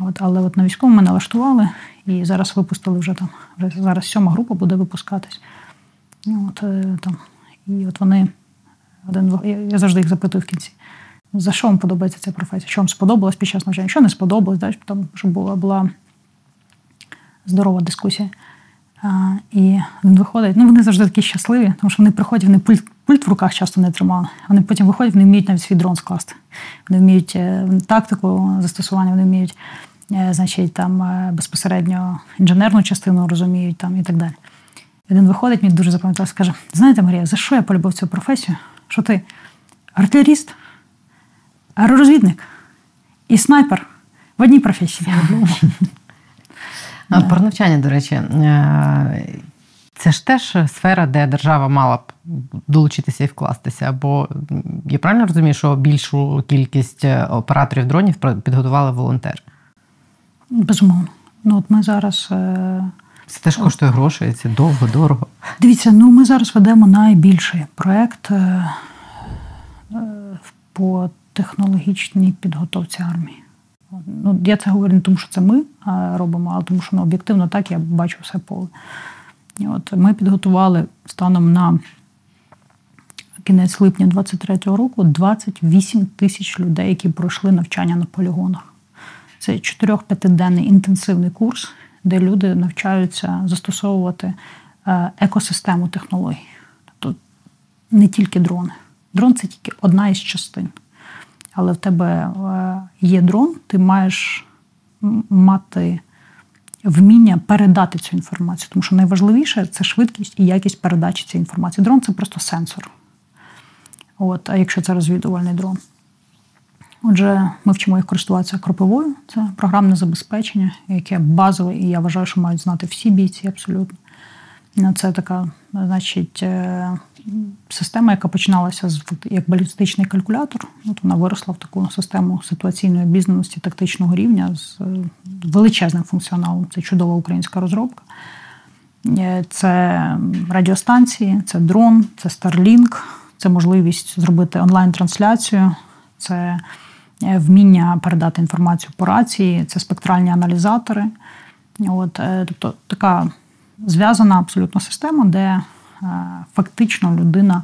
От, Але от на військовому ми налаштували і зараз випустили вже там. Вже зараз сьома група буде випускатись. От, е, там, І от вони один я завжди їх запитую в кінці. За що вам подобається ця професія? Що вам сподобалось під час навчання? Що не сподобалось, да? там, щоб була була здорова дискусія. І виходить. Ну, вони завжди такі щасливі, тому що вони приходять, вони пульт, пульт в руках часто не тримали. Вони потім виходять, вони вміють навіть свій дрон скласти. Вони вміють е, тактику застосування, вони вміють, е, значить, там е, безпосередньо інженерну частину розуміють там і так далі. Один виходить, мені дуже запам'ятався, каже: Знаєте, Марія, за що я полюбив цю професію? Що ти артилеріст, аеророзвідник і снайпер в одній професії. (laughs) Про навчання, до речі, е, це ж теж сфера, де держава мала б долучитися і вкластися. Бо я правильно розумію, що більшу кількість операторів дронів підготували волонтери? Безумовно. Ну, от ми зараз. Е, це теж коштує грошей, це довго, дорого. Дивіться, ну ми зараз ведемо найбільший проєкт е, по технологічній підготовці армії. Ну, Я це говорю не тому, що це ми робимо, а тому, що ну, об'єктивно так я бачу все поле. От Ми підготували станом на кінець липня 23-го року 28 тисяч людей, які пройшли навчання на полігонах. Це 4-5-денний інтенсивний курс, де люди навчаються застосовувати е, екосистему технологій. Тобто не тільки дрони. Дрон це тільки одна із частин але в тебе е, є дрон, ти маєш мати вміння передати цю інформацію. Тому що найважливіше це швидкість і якість передачі цієї інформації. Дрон це просто сенсор. От, А якщо це розвідувальний дрон. Отже, ми вчимо їх користуватися кропивою, це програмне забезпечення, яке базове, і я вважаю, що мають знати всі бійці абсолютно. Це така, значить, е, система, яка починалася з як балістичний калькулятор. От вона виросла в таку систему ситуаційної обізнаності тактичного рівня з величезним функціоналом. Це чудова українська розробка. Е, це радіостанції, це дрон, це Starlink, це можливість зробити онлайн-трансляцію, це е, вміння передати інформацію по рації, це спектральні аналізатори. От, Тобто така зв'язана абсолютно система, де е, фактично людина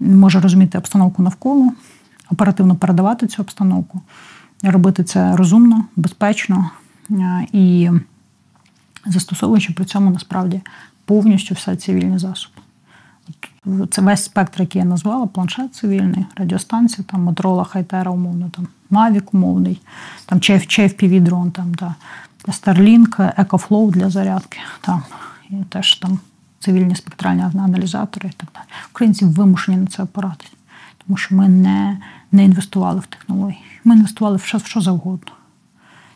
може розуміти обстановку навколо, оперативно передавати цю обстановку, робити це розумно, безпечно е, і застосовуючи при цьому насправді повністю все цивільні засоби. Це весь спектр, який я назвала: планшет цивільний, радіостанція, там Моторола Хайтера, умовно, там Мавік умовний, там FPV дрон, там, да, Starlink, EcoFlow для зарядки, там, і теж там цивільні спектральні аналізатори і так далі. Українці вимушені на це опиратись, тому що ми не не інвестували в технології. Ми інвестували в що, в що завгодно.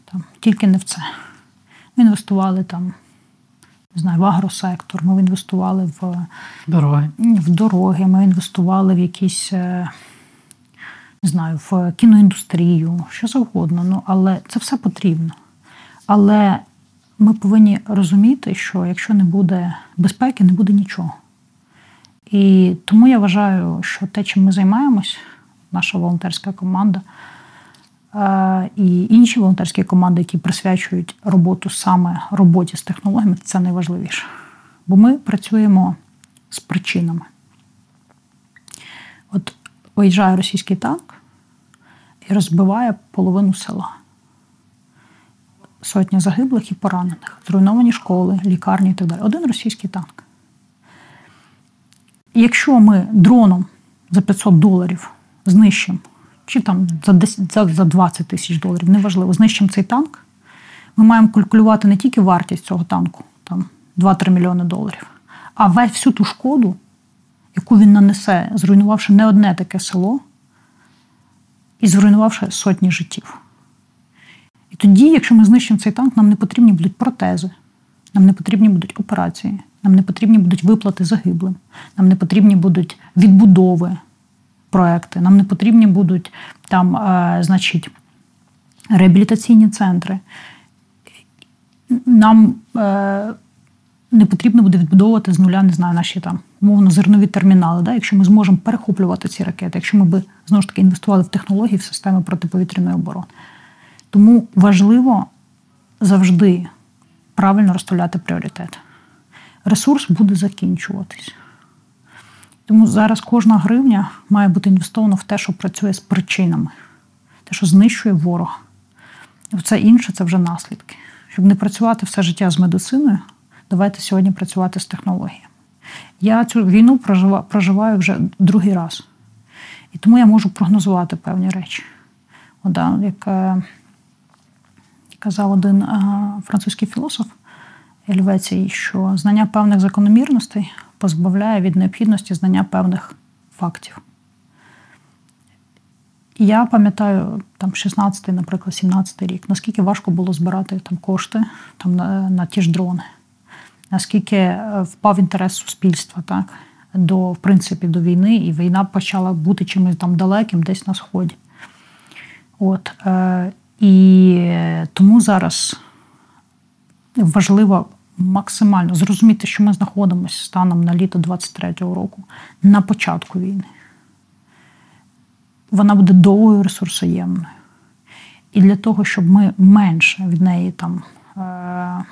Там, Тільки не в це. Ми інвестували там не знаю, в агросектор, ми інвестували в дороги, в дороги, ми інвестували в якісь, е, не знаю, в кіноіндустрію, що завгодно. Ну, Але це все потрібно. Але ми повинні розуміти, що якщо не буде безпеки, не буде нічого. І тому я вважаю, що те, чим ми займаємось, наша волонтерська команда і інші волонтерські команди, які присвячують роботу саме роботі з технологіями, це найважливіше. Бо ми працюємо з причинами. От виїжджає російський танк і розбиває половину села. Сотня загиблих і поранених, зруйновані школи, лікарні і так далі. Один російський танк. якщо ми дроном за 500 доларів знищимо чи там за 10, за, за 20 тисяч доларів, неважливо, знищимо цей танк. Ми маємо калькулювати не тільки вартість цього танку, там 2-3 мільйони доларів, а весь всю ту шкоду, яку він нанесе, зруйнувавши не одне таке село і зруйнувавши сотні життів. І тоді, якщо ми знищимо цей танк, нам не потрібні будуть протези, нам не потрібні будуть операції, нам не потрібні будуть виплати загиблим, нам не потрібні будуть відбудови проекти. Нам не потрібні будуть там, е, значить, реабілітаційні центри. Нам е, не потрібно буде відбудовувати з нуля, не знаю, наші там умовно зернові термінали. Да? Якщо ми зможемо перехоплювати ці ракети, якщо ми би знову ж таки інвестували в технології в системи протиповітряної оборони. Тому важливо завжди правильно розставляти пріоритети. Ресурс буде закінчуватись. Тому зараз кожна гривня має бути інвестована в те, що працює з причинами, те, що знищує ворога. Все інше це вже наслідки. Щоб не працювати все життя з медициною, давайте сьогодні працювати з технологіями. Я цю війну проживаю вже другий раз. І тому я можу прогнозувати певні речі. Як е, казав один е, французький філософ Ельвецій, що знання певних закономірностей позбавляє від необхідності знання певних фактів. Я пам'ятаю, там 16-й, наприклад, 17-й рік, наскільки важко було збирати там кошти там, на, на ті ж дрони, наскільки е, впав інтерес суспільства так, до, в принципі, до війни, і війна почала бути чимось там далеким, десь на сході. От, е, І тому зараз важливо максимально зрозуміти, що ми знаходимося станом на літо 23-го року на початку війни. Вона буде довгою ресурсоємною. І для того, щоб ми менше від неї там е-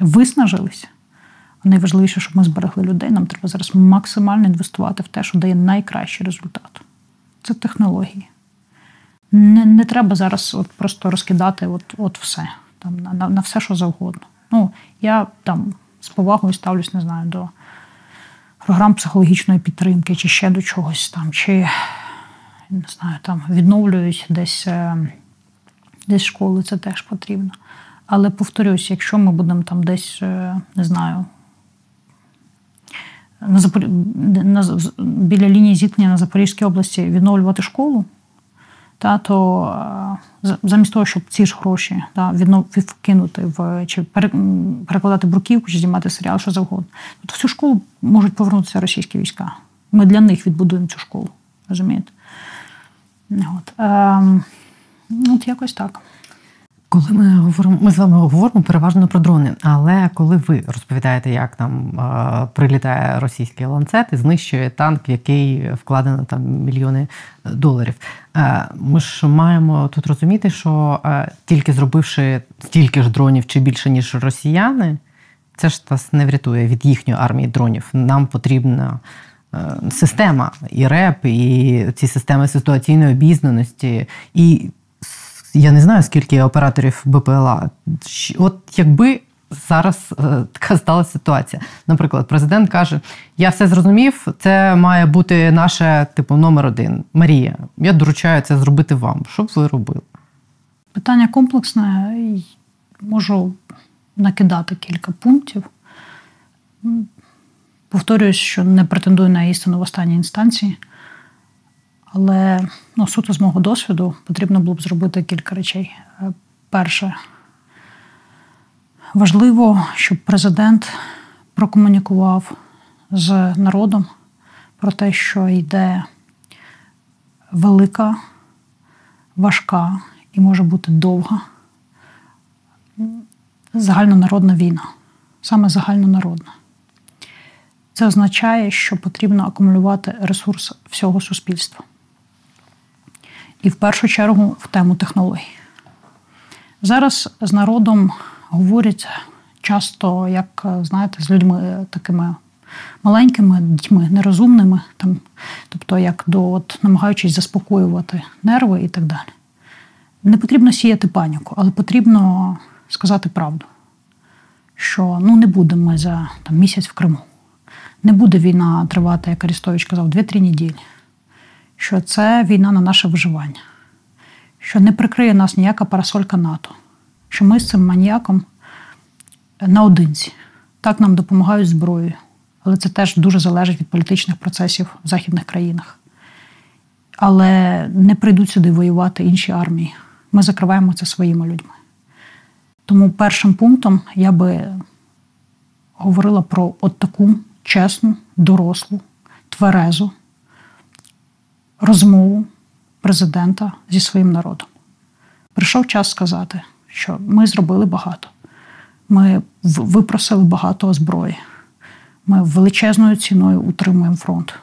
виснажилися, найважливіше, щоб ми зберегли людей, нам треба зараз максимально інвестувати в те, що дає найкращий результат. Це технології. Не не треба зараз от просто розкидати от от все, там, на, на все, що завгодно. Ну, я там з повагою ставлюсь, не знаю, до програм психологічної підтримки, чи ще до чогось там, чи не знаю, там відновлюють десь е, десь школи, це теж потрібно. Але повторюсь, якщо ми будемо там десь, е, не знаю, на Запор... на... біля лінії зіткнення на Запорізькій області відновлювати школу та то е, замість того, щоб ці ж гроші та, вкинути в чи перекладати бруківку, чи знімати серіал, що завгодно, то в цю школу можуть повернутися російські війська. Ми для них відбудуємо цю школу. Розумієте? От, ем, от якось так. Коли ми говоримо, ми з вами говоримо переважно про дрони, але коли ви розповідаєте, як там е, прилітає російський ланцет і знищує танк, в який вкладено там мільйони доларів, е, ми ж маємо тут розуміти, що е, тільки зробивши стільки ж дронів чи більше ніж росіяни, це ж нас не врятує від їхньої армії дронів. Нам потрібна система і РЕП, і ці системи ситуаційної обізнаності. і я не знаю, скільки операторів БПЛА. От якби зараз е, така сталася ситуація. Наприклад, президент каже: Я все зрозумів, це має бути наше, типу, номер один. Марія, я доручаю це зробити вам. Що б ви робили? Питання комплексне. Можу накидати кілька пунктів. Повторююсь, що не претендую на істину в останній інстанції, але ну, суто з мого досвіду потрібно було б зробити кілька речей. Е, перше, важливо, щоб президент прокомунікував з народом про те, що йде велика, важка і може бути довга загальнонародна війна, саме загальнонародна. Це означає, що потрібно акумулювати ресурс всього суспільства. І в першу чергу в тему технологій. Зараз з народом говорять часто, як знаєте, з людьми такими маленькими дітьми, нерозумними, там, тобто як до от, намагаючись заспокоювати нерви і так далі. Не потрібно сіяти паніку, але потрібно сказати правду, що ну не будемо ми за там, місяць в Криму. Не буде війна тривати, як Арістович казав, 2-3 неділі. Що це війна на наше виживання, що не прикриє нас ніяка парасолька НАТО, що ми з цим маніяком наодинці. Так нам допомагають зброєю. Але це теж дуже залежить від політичних процесів в західних країнах. Але не прийдуть сюди воювати інші армії. Ми закриваємо це своїми людьми. Тому першим пунктом я би говорила про от таку чесну, дорослу, тверезу розмову президента зі своїм народом. Прийшов час сказати, що ми зробили багато. Ми випросили багато зброї. Ми величезною ціною утримуємо фронт.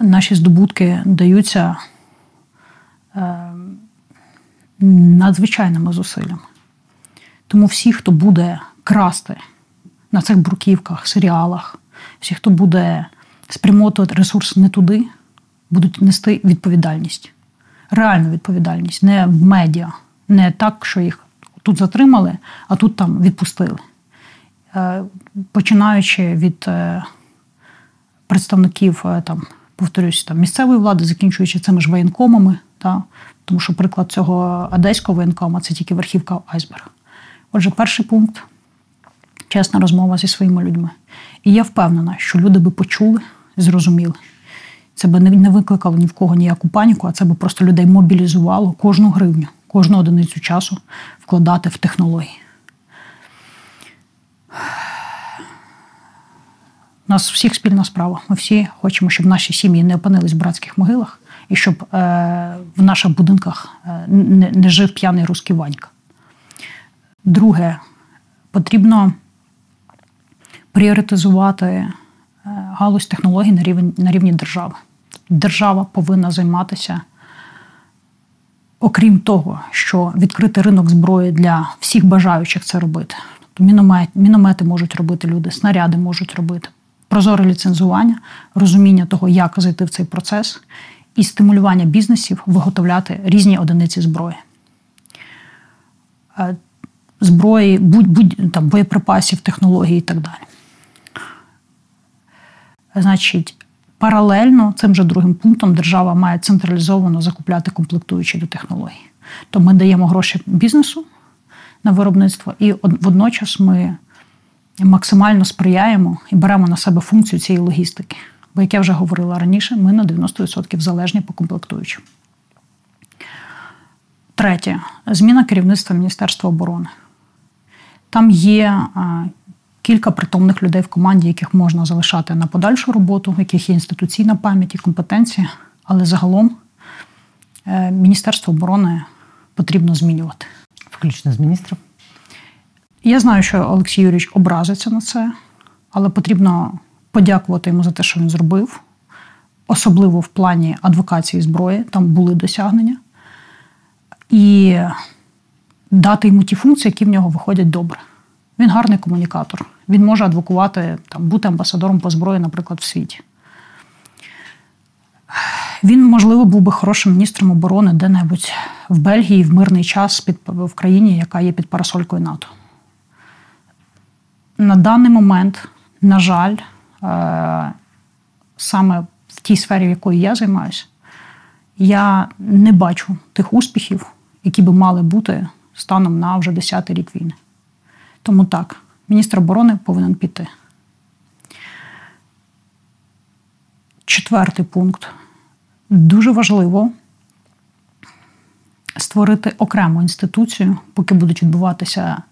Наші здобутки даються. Е, надзвичайними зусиллями. Тому всі, хто буде красти на цих бруківках, серіалах, всі, хто буде спрямовувати ресурс не туди, будуть нести відповідальність, реальну відповідальність, не в медіа, не так, що їх тут затримали, а тут там відпустили. Е, починаючи від е, представників е, там, повторюсь, там, місцевої влади, закінчуючи цими ж воєнкомами, та, тому що приклад цього одеського воєнкома це тільки верхівка айсберга. Отже, перший пункт чесна розмова зі своїми людьми. І я впевнена, що люди би почули зрозуміли. Це би не викликало ні в кого ніяку паніку, а це би просто людей мобілізувало кожну гривню, кожну одиницю часу вкладати в технології. У нас всіх спільна справа. Ми всі хочемо, щоб наші сім'ї не опинились в братських могилах і щоб е, в наших будинках е, не, не жив п'яний русський Ванька. Друге, потрібно пріоритизувати галузь технологій на рівні, на рівні держави. Держава повинна займатися. Окрім того, що відкрити ринок зброї для всіх бажаючих це робити. Тобто міномет, міномети можуть робити люди, снаряди можуть робити, прозоре ліцензування, розуміння того, як зайти в цей процес, і стимулювання бізнесів виготовляти різні одиниці зброї. Е, зброї, будь, будь, там, боєприпасів, технологій і так далі. Значить, паралельно цим же другим пунктом держава має централізовано закупляти комплектуючі до технологій. То ми даємо гроші бізнесу на виробництво, і водночас ми максимально сприяємо і беремо на себе функцію цієї логістики. Бо, як я вже говорила раніше, ми на 90% залежні по комплектуючим. Третє зміна керівництва Міністерства оборони. Там є кілька притомних людей в команді, яких можна залишати на подальшу роботу, в яких є інституційна пам'ять і компетенція, але загалом е, Міністерство оборони потрібно змінювати. Включно з міністром. Я знаю, що Олексій Юрійович образиться на це, але потрібно подякувати йому за те, що він зробив, особливо в плані адвокації зброї, там були досягнення, і дати йому ті функції, які в нього виходять добре. Він гарний комунікатор. Він може адвокувати, там, бути амбасадором по зброї, наприклад, в світі. Він, можливо, був би хорошим міністром оборони де-небудь в Бельгії в мирний час під, в країні, яка є під парасолькою НАТО. на даний момент, на жаль, е, саме в тій сфері, в якої я займаюся, я не бачу тих успіхів, які би мали бути станом на вже 10-й рік війни. Тому так, міністр оборони повинен піти. Четвертий пункт. Дуже важливо створити окрему інституцію, поки будуть відбуватися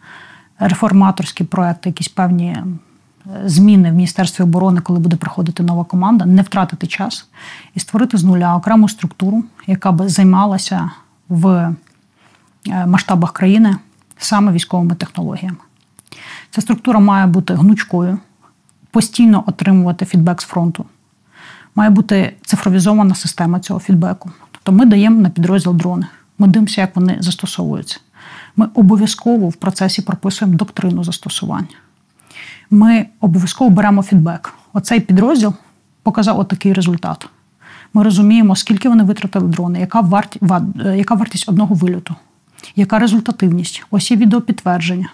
реформаторські проекти, якісь певні е, зміни в Міністерстві оборони, коли буде приходити нова команда, не втратити час і створити з нуля окрему структуру, яка би займалася в е, масштабах країни саме військовими технологіями. Ця структура має бути гнучкою, постійно отримувати фідбек з фронту. Має бути цифровізована система цього фідбеку. Тобто ми даємо на підрозділ дрони. Ми дивимося, як вони застосовуються. Ми обов'язково в процесі прописуємо доктрину застосування. Ми обов'язково беремо фідбек. Оцей підрозділ показав отакий результат. Ми розуміємо, скільки вони витратили дрони, яка варті, е, яка вартість одного вильоту, яка результативність, ось є відеопідтвердження.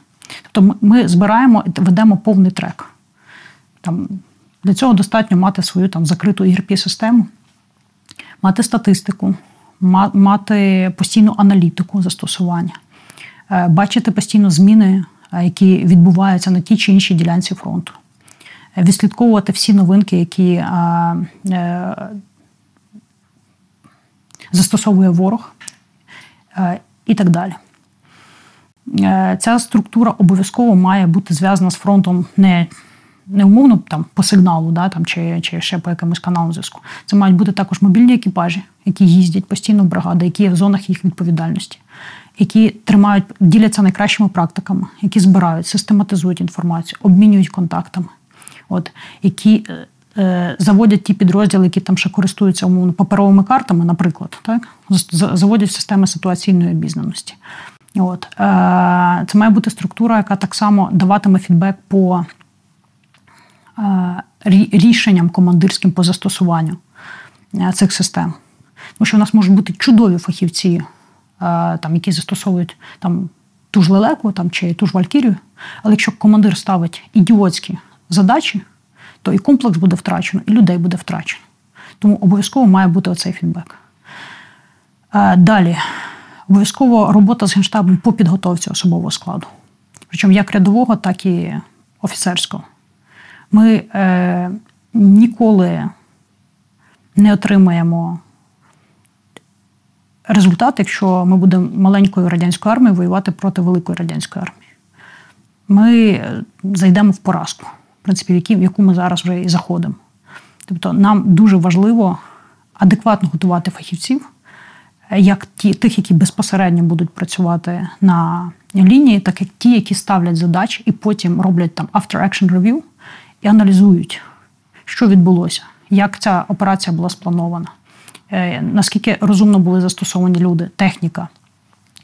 Тобто ми збираємо і ведемо повний трек. Там, Для цього достатньо мати свою там, закриту ERP-систему, мати статистику, мати постійну аналітику застосування, е, бачити постійно зміни, е, які відбуваються на тій чи іншій ділянці фронту, е, відслідковувати всі новинки, які застосовує ворог і так далі. Ця структура обов'язково має бути зв'язана з фронтом не не умовно там по сигналу, да, там, чи чи ще по якимось каналам зв'язку. Це мають бути також мобільні екіпажі, які їздять постійно в бригади, які є в зонах їх відповідальності, які тримають, діляться найкращими практиками, які збирають, систематизують інформацію, обмінюють контактами, от, які е, е заводять ті підрозділи, які там ще користуються умовно паперовими картами, наприклад, так, заводять системи ситуаційної обізнаності. От. Е, Це має бути структура, яка так само даватиме фідбек по Е, рішенням командирським по застосуванню е, цих систем. Тому що в нас можуть бути чудові фахівці, там, які застосовують там, ту ж лелеку там, чи ту ж валькірію, але якщо командир ставить ідіотські задачі, то і комплекс буде втрачено, і людей буде втрачено. Тому обов'язково має бути оцей фідбек. Далі, обов'язково робота з генштабом по підготовці особового складу. Причому як рядового, так і офіцерського. Ми е, ніколи не отримаємо результат, якщо ми будемо маленькою радянською армією воювати проти великої радянської армії. Ми е, зайдемо в поразку, в принципі, в яку ми зараз вже і заходимо. Тобто, нам дуже важливо адекватно готувати фахівців, як ті, тих, які безпосередньо будуть працювати на лінії, так як ті, які ставлять задачі і потім роблять там after-action review, і аналізують, що відбулося, як ця операція була спланована, е, наскільки розумно були застосовані люди, техніка,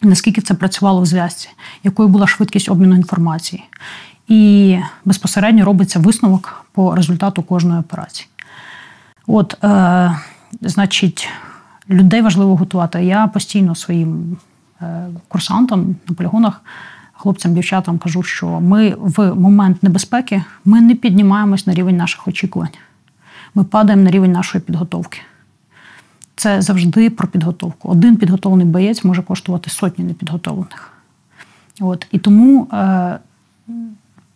наскільки це працювало в зв'язці, якою була швидкість обміну інформації. І безпосередньо робиться висновок по результату кожної операції. От, е, значить, людей важливо готувати. Я постійно своїм е, курсантам на полігонах хлопцям, дівчатам кажу, що ми в момент небезпеки ми не піднімаємось на рівень наших очікувань. Ми падаємо на рівень нашої підготовки. Це завжди про підготовку. Один підготовлений боєць може коштувати сотні непідготовлених. От. І тому е,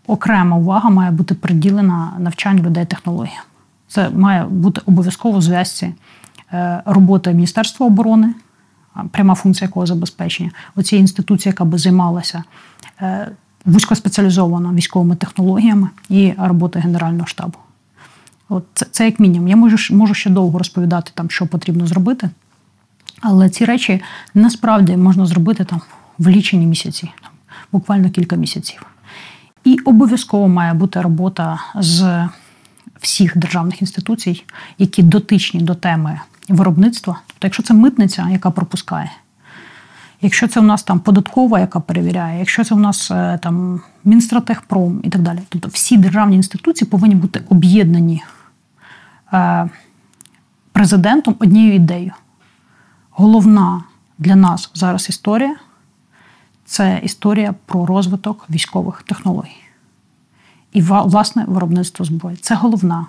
окрема увага має бути приділена навчанню людей технологіям. Це має бути обов'язково в зв'язці е, роботи Міністерства оборони пряма функція якого забезпечення, оці інституції, яка би займалася е, вузькоспеціалізовано військовими технологіями і роботи Генерального штабу. От Це це як мінімум. Я можу можу ще довго розповідати, там, що потрібно зробити, але ці речі насправді можна зробити там в лічені місяці, там, буквально кілька місяців. І обов'язково має бути робота з всіх державних інституцій, які дотичні до теми виробництва. Тобто, якщо це митниця, яка пропускає, якщо це у нас там податкова, яка перевіряє, якщо це у нас е, там Мінстратехпром і так далі. Тобто всі державні інституції повинні бути об'єднані е, президентом однією ідеєю. Головна для нас зараз історія це історія про розвиток військових технологій. і власне виробництво зброї. Це головна.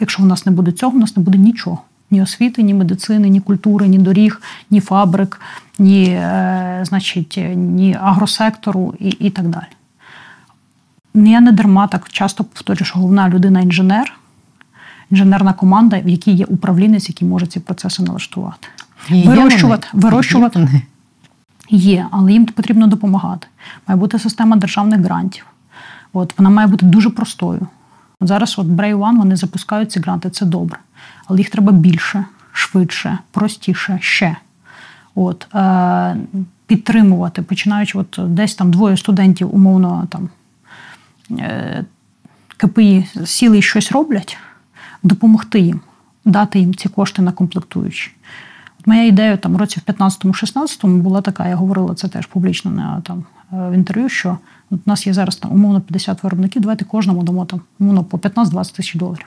Якщо у нас не буде цього, у нас не буде нічого. Ні освіти, ні медицини, ні культури, ні доріг, ні фабрик, ні е, значить, ні агросектору і і так далі. Я не дарма так часто повторюю, що головна людина інженер, інженерна команда, в якій є управлінець, який може ці процеси налаштувати. І вирощувати, є вирощувати є, є, але їм потрібно допомагати. Має бути система державних грантів. От, Вона має бути дуже простою. От Зараз от Brave One вони запускають ці гранти, це добре. Але їх треба більше, швидше, простіше, ще. От, е, Підтримувати, починаючи, от десь там двоє студентів, умовно, там е, КПІ сіли і щось роблять, допомогти їм, дати їм ці кошти на комплектуючі. Моя ідея там році в 15-16 була така, я говорила це теж публічно на там е, в інтерв'ю, що от у нас є зараз там умовно 50 виробників, давайте кожному дамо там умовно по 15-20 тисяч доларів.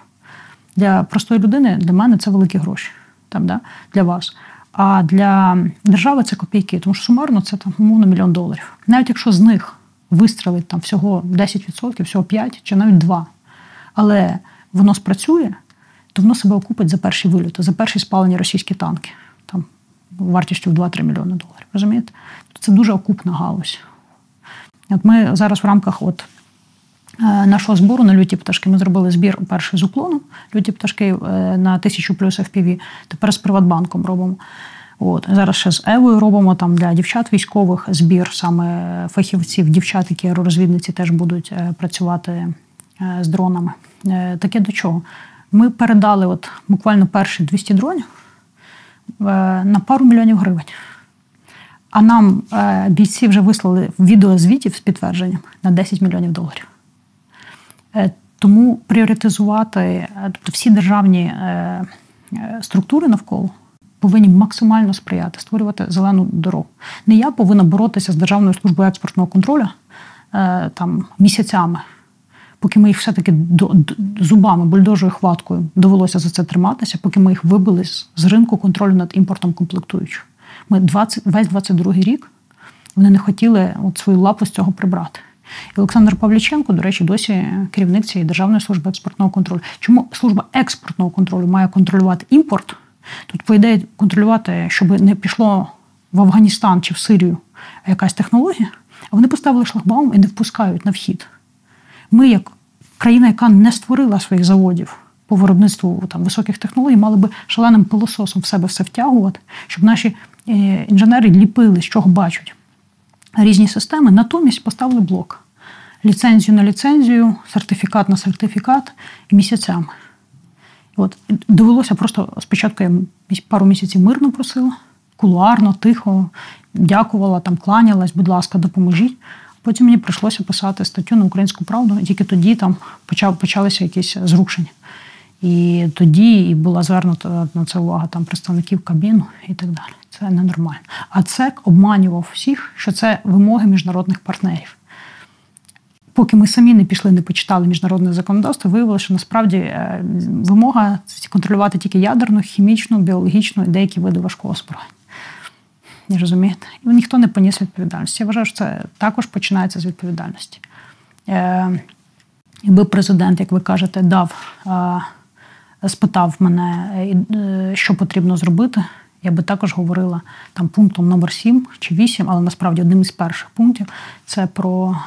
Для простої людини, для мене це великі гроші. Там, да, Для вас. А для держави це копійки, тому що сумарно це там умовно мільйон доларів. Навіть якщо з них вистрелить там всього 10%, всього 5 чи навіть 2, але воно спрацює, то воно себе окупить за перші вильоти, за перші спалені російські танки, там вартістю в 2-3 мільйони доларів. Розумієте? Це дуже окупна галузь. От Ми зараз в рамках от нашого збору на люті пташки ми зробили збір перший з уклоном. Люті пташки е, на тисячу плюс FPV. Тепер з Приватбанком робимо. От Зараз ще з Евою робимо там для дівчат військових збір, саме фахівців, дівчат, які аеророзвідниці теж будуть е, працювати з дронами. Таке до чого? Ми передали от буквально перші 200 дронів на пару мільйонів гривень. А нам е, бійці вже вислали відеозвітів з підтвердженням на 10 мільйонів доларів. Е, тому пріоритизувати, е, тобто всі державні структури навколо повинні максимально сприяти, створювати зелену дорогу. Не я повинна боротися з Державною службою експортного контролю там місяцями, поки ми їх все-таки зубами, бульдожою хваткою довелося за це триматися, поки ми їх вибили з ринку контролю над імпортом комплектуючих. Ми 20, весь 22-й рік вони не хотіли от свою лапу з цього прибрати. Олександр Павліченко, до речі, досі керівник цієї Державної служби експортного контролю. Чому служба експортного контролю має контролювати імпорт? Тут, по ідеї, контролювати, щоб не пішло в Афганістан чи в Сирію якась технологія, а вони поставили шлагбаум і не впускають на вхід. Ми, як країна, яка не створила своїх заводів по виробництву там, високих технологій, мали би шаленим пилососом в себе все втягувати, щоб наші інженери ліпили, з чого бачать різні системи, натомість поставили блок. Ліцензію на ліцензію, сертифікат на сертифікат і місяцями. От довелося просто спочатку я пару місяців мирно просила, кулуарно, тихо, дякувала, там кланялась, будь ласка, допоможіть. Потім мені прийшлося писати статтю на українську правду, тільки тоді там почав, почалися якісь зрушення. І тоді і була звернута на це увага там представників кабіну і так далі. Це ненормально. А ЦЕК обманював всіх, що це вимоги міжнародних партнерів. Поки ми самі не пішли, не почитали міжнародне законодавство, виявилося, що насправді е, вимога контролювати тільки ядерну, хімічну, біологічну і деякі види важкого озброєння. Не розумієте? І ніхто не поніс відповідальності. Я вважаю, що це також починається з відповідальності. Е, якби президент, як ви кажете, дав, е, спитав мене, що потрібно зробити я би також говорила там пунктом номер 7 чи 8, але насправді одним із перших пунктів це про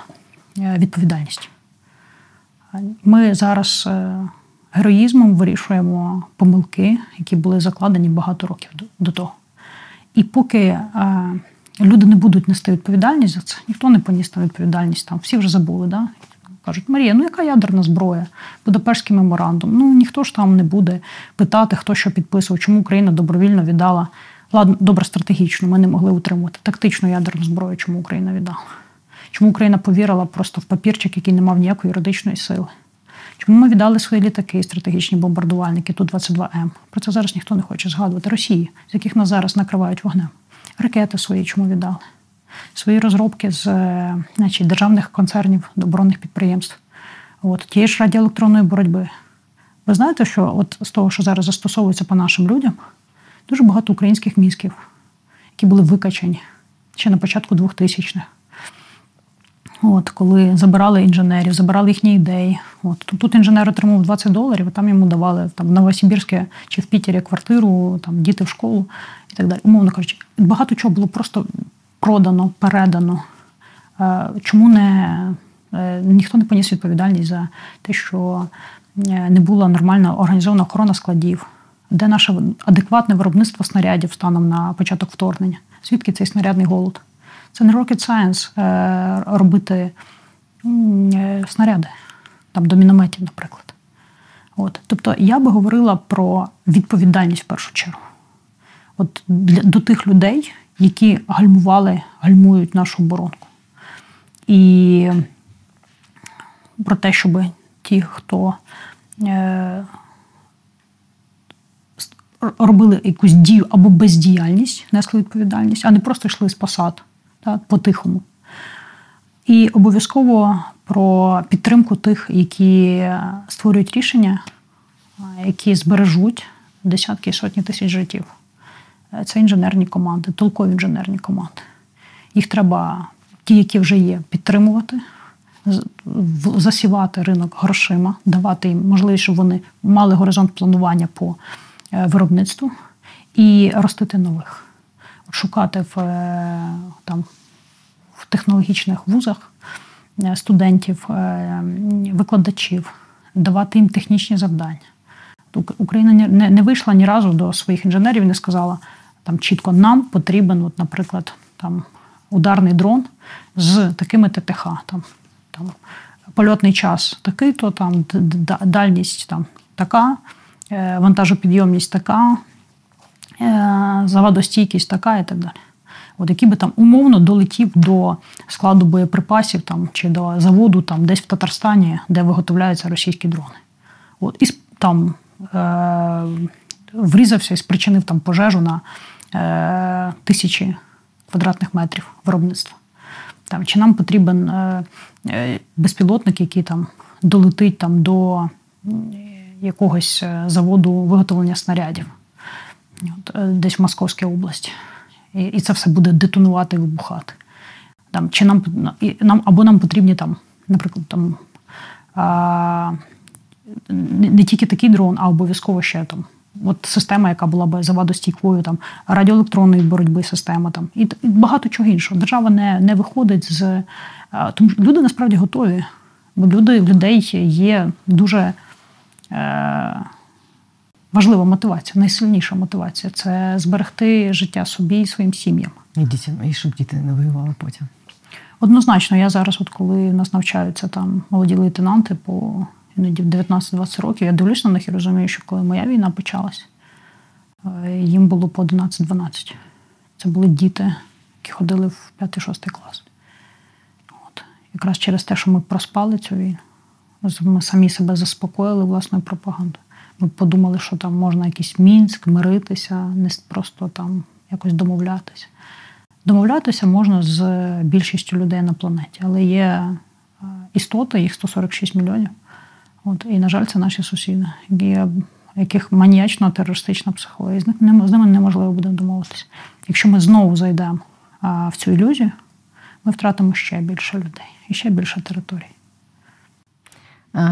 е, відповідальність. Ми зараз е, героїзмом вирішуємо помилки, які були закладені багато років до того. І поки е, люди не будуть нести відповідальність за це, ніхто не поніс там відповідальність, там всі вже забули. Да? Кажуть, Марія, ну яка ядерна зброя? Будапештський меморандум. Ну ніхто ж там не буде питати, хто що підписував, чому Україна добровільно віддала. Ладно, добре, стратегічно, ми не могли утримувати тактичну ядерну зброю, чому Україна віддала. Чому Україна повірила просто в папірчик, який не мав ніякої юридичної сили? Чому ми віддали свої літаки, стратегічні бомбардувальники Ту-22М? Про це зараз ніхто не хоче згадувати. Росії, з яких нас зараз накривають вогнем. Ракети свої чому віддали? Свої розробки з е, значить, державних концернів оборонних підприємств, от, тієї ж радіоелектронної боротьби. Ви знаєте, що от з того, що зараз застосовується по нашим людям, дуже багато українських мізків, які були викачені ще на початку 2000-х. От, коли забирали інженерів, забирали їхні ідеї. От тут інженер отримав 20 доларів, а там йому давали там в Новосибірське чи в Пітері квартиру, там діти в школу і так далі. Умовно кажучи, багато чого було просто продано, передано. Е, чому не е, ніхто не поніс відповідальність за те, що е, не була нормальна організована охорона складів, де наше адекватне виробництво снарядів станом на початок вторгнення? Звідки цей снарядний голод? Це не rocket science робити снаряди там до мінометів, наприклад. От. Тобто я би говорила про відповідальність в першу чергу. От для, До тих людей, які гальмували, гальмують нашу оборонку. І про те, щоб ті, хто е, робили якусь дію або бездіяльність, несли відповідальність, а не просто йшли з посад так, по-тихому. І обов'язково про підтримку тих, які створюють рішення, які збережуть десятки і сотні тисяч життів. Це інженерні команди, толкові інженерні команди. Їх треба, ті, які вже є, підтримувати, засівати ринок грошима, давати їм можливість, щоб вони мали горизонт планування по е, виробництву і ростити нових шукати в е, там, в технологічних вузах е, студентів, е, викладачів, давати їм технічні завдання. Україна не вийшла ні разу до своїх інженерів і не сказала там чітко, нам потрібен, от, наприклад, там ударний дрон з такими ТТХ. Там, там, Польотний час такий, то там дальність там така, вантажопідйомність така, Е, завадостійкість така і так далі. От який би там умовно долетів до складу боєприпасів там, чи до заводу там, десь в Татарстані, де виготовляються російські дрони. От, І там е, врізався і спричинив там пожежу на е, тисячі квадратних метрів виробництва. Там, Чи нам потрібен е, е безпілотник, який там долетить там, до якогось е, заводу виготовлення снарядів от, е, десь в Московській області. І і це все буде детонувати і вибухати. Там, чи нам, і нам, Або нам потрібні, там, наприклад, там, а, не, не тільки такий дрон, а обов'язково ще там. От система, яка була б завадостійкою, там радіоелектронної боротьби, система там і, багато чого іншого. Держава не не виходить з тому, що люди насправді готові, бо люди людей є дуже. Е, важлива мотивація, найсильніша мотивація це зберегти життя собі і своїм сім'ям. І дітям, і щоб діти не воювали потім. Однозначно, я зараз, от коли в нас навчаються там молоді лейтенанти по іноді 19-20 років, я дивлюсь на них і розумію, що коли моя війна почалась, е, їм було по 11-12. Це були діти, які ходили в 5-6 клас. От. Якраз через те, що ми проспали цю війну, ми самі себе заспокоїли власною пропагандою. Ми подумали, що там можна якийсь мінськ, миритися, не просто там якось домовлятися. Домовлятися можна з більшістю людей на планеті, але є е, істоти, їх 146 мільйонів. От, І, на жаль, це наші сусіди, які, яких маніячна терористична психологія. З ними, з ними неможливо буде домовитися. Якщо ми знову зайдемо в цю ілюзію, ми втратимо ще більше людей і ще більше територій.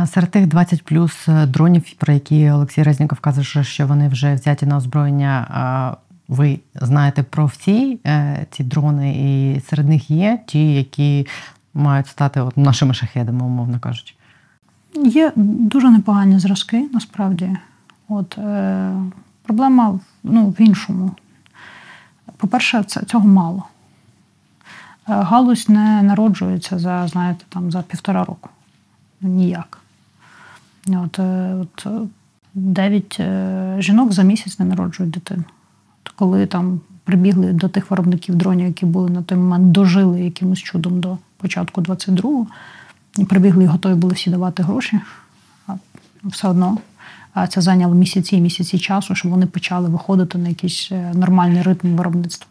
Серед тих 20 плюс е, дронів, про які Олексій Резніков каже, що вони вже взяті на озброєння. Ви знаєте про всі е, ці дрони, і серед них є ті, які мають стати от нашими шахедами, умовно кажучи. Є дуже непогані зразки, насправді. От е, Проблема ну, в іншому. По-перше, цього мало. Е, галузь не народжується за, знаєте, там, за півтора року ніяк. От, е, от Дев'ять е, жінок за місяць не народжують дитину. От коли там прибігли до тих виробників дронів, які були на той момент, дожили якимось чудом до початку 22-го, і прибігли і готові були всі давати гроші, все одно. Це зайняло місяці і місяці часу, щоб вони почали виходити на якийсь е, нормальний ритм виробництва.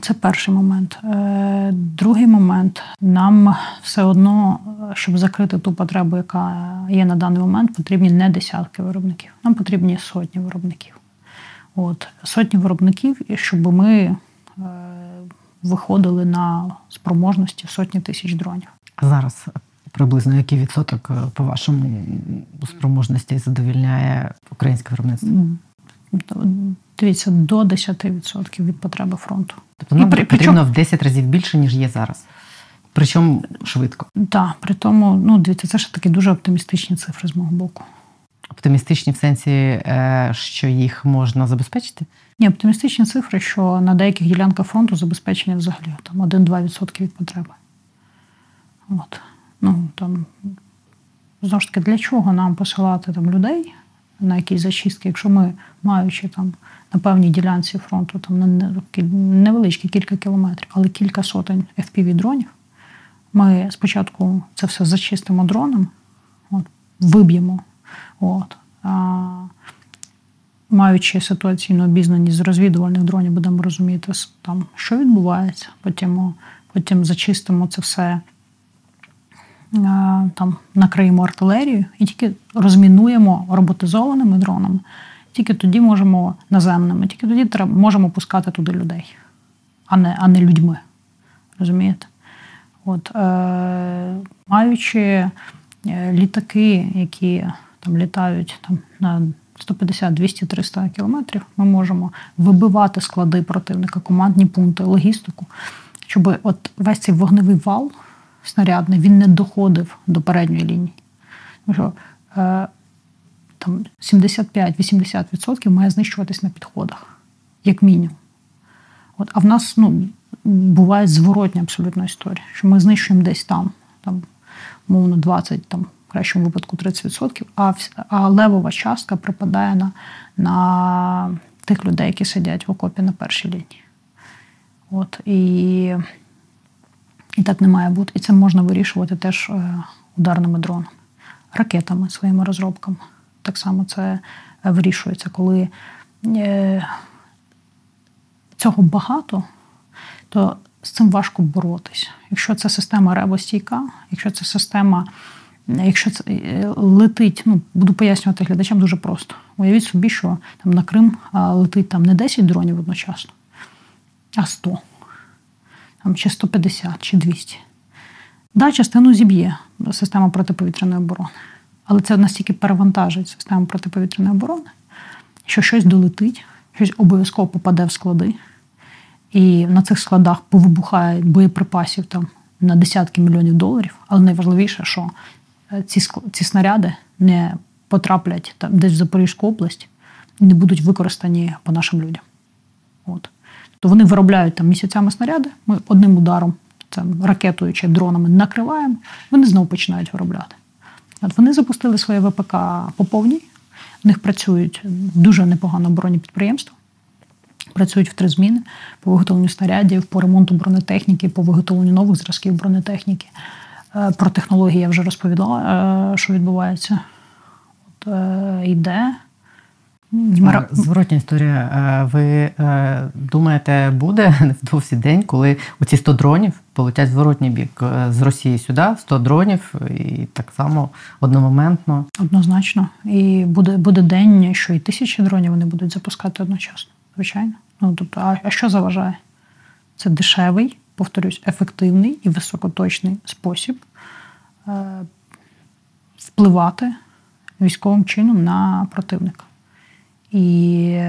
Це перший момент. Е, другий момент нам все одно, щоб закрити ту потребу, яка є на даний момент, потрібні не десятки виробників. Нам потрібні сотні виробників. От Сотні виробників, щоб ми е, виходили на спроможності сотні тисяч дронів. А зараз приблизно який відсоток, е, по вашому спроможності задовільняє українське виробництво? Дивіться, до 10% від потреби фронту. Тобто нам при, потрібно причому... в 10 разів більше, ніж є зараз. Причому швидко. Так, при тому, ну дивіться, це ж такі дуже оптимістичні цифри з мого боку. Оптимістичні в сенсі, е, що їх можна забезпечити? Ні, оптимістичні цифри, що на деяких ділянках фронту забезпечення взагалі там 1-2% від потреби. От. Ну, там, Знову ж таки, для чого нам посилати там людей на якісь зачистки, якщо ми, маючи там на певній ділянці фронту там невеличкі кілька кілометрів, але кілька сотень fpv дронів ми спочатку це все зачистимо дроном, от, виб'ємо. От, а, Маючи ситуаційну обізнаність з розвідувальних дронів, будемо розуміти, там, що відбувається, потім потім зачистимо це все, там, накриємо артилерію і тільки розмінуємо роботизованими дронами. Тільки тоді можемо наземними, тільки тоді треба, можемо пускати туди людей, а не а не людьми. Розумієте? От, е, Маючи е, літаки, які там літають там, на 150, 200, 300 кілометрів, ми можемо вибивати склади противника, командні пункти, логістику, щоб от весь цей вогневий вал снарядний він не доходив до передньої лінії. Тому що е, там 75-80% має знищуватись на підходах, як мінімум. От, А в нас ну, буває зворотня абсолютна історія, що ми знищуємо десь там, там мовно 20, там, кращому випадку 30%, а а левова частка припадає на на тих людей, які сидять в окопі на першій лінії. От, І і так не має бути. І це можна вирішувати теж е, ударними дронами, ракетами, своїми розробками. Так само це вирішується, коли е, цього багато то з цим важко боротися. Якщо це система ребостійка, якщо це система, якщо це е, летить, ну буду пояснювати глядачам дуже просто. Уявіть собі, що там на Крим летить там не 10 дронів одночасно, а 100, там, чи 150, чи 200. Да, частину зіб'є система протиповітряної оборони. Але це настільки перевантажить систему протиповітряної оборони, що щось долетить, щось обов'язково попаде в склади. І на цих складах повибухає боєприпасів там на десятки мільйонів доларів. Але найважливіше, що ці ці снаряди не потраплять там десь в Запорізьку область і не будуть використані по нашим людям. От. То вони виробляють там місяцями снаряди, ми одним ударом, там, ракетою чи дронами накриваємо, вони знову починають виробляти. От Вони запустили своє ВПК по повній, в них працюють дуже непогано оборонні підприємства працюють в три зміни по виготовленню снарядів, по ремонту бронетехніки, по виготовленню нових зразків бронетехніки. Е, про технології я вже розповідала, е, що відбувається. От, е, Йде. Зворотня історія. Ви думаєте, буде (laughs) невдовзі день, коли оці 100 дронів полетять зворотній бік з Росії сюди, 100 дронів, і так само одномоментно? Однозначно. І буде буде день, що і тисячі дронів вони будуть запускати одночасно звичайно. Ну, тобто, а, а що заважає? Це дешевий, повторюсь, ефективний і високоточний спосіб е, впливати військовим чином на противника. І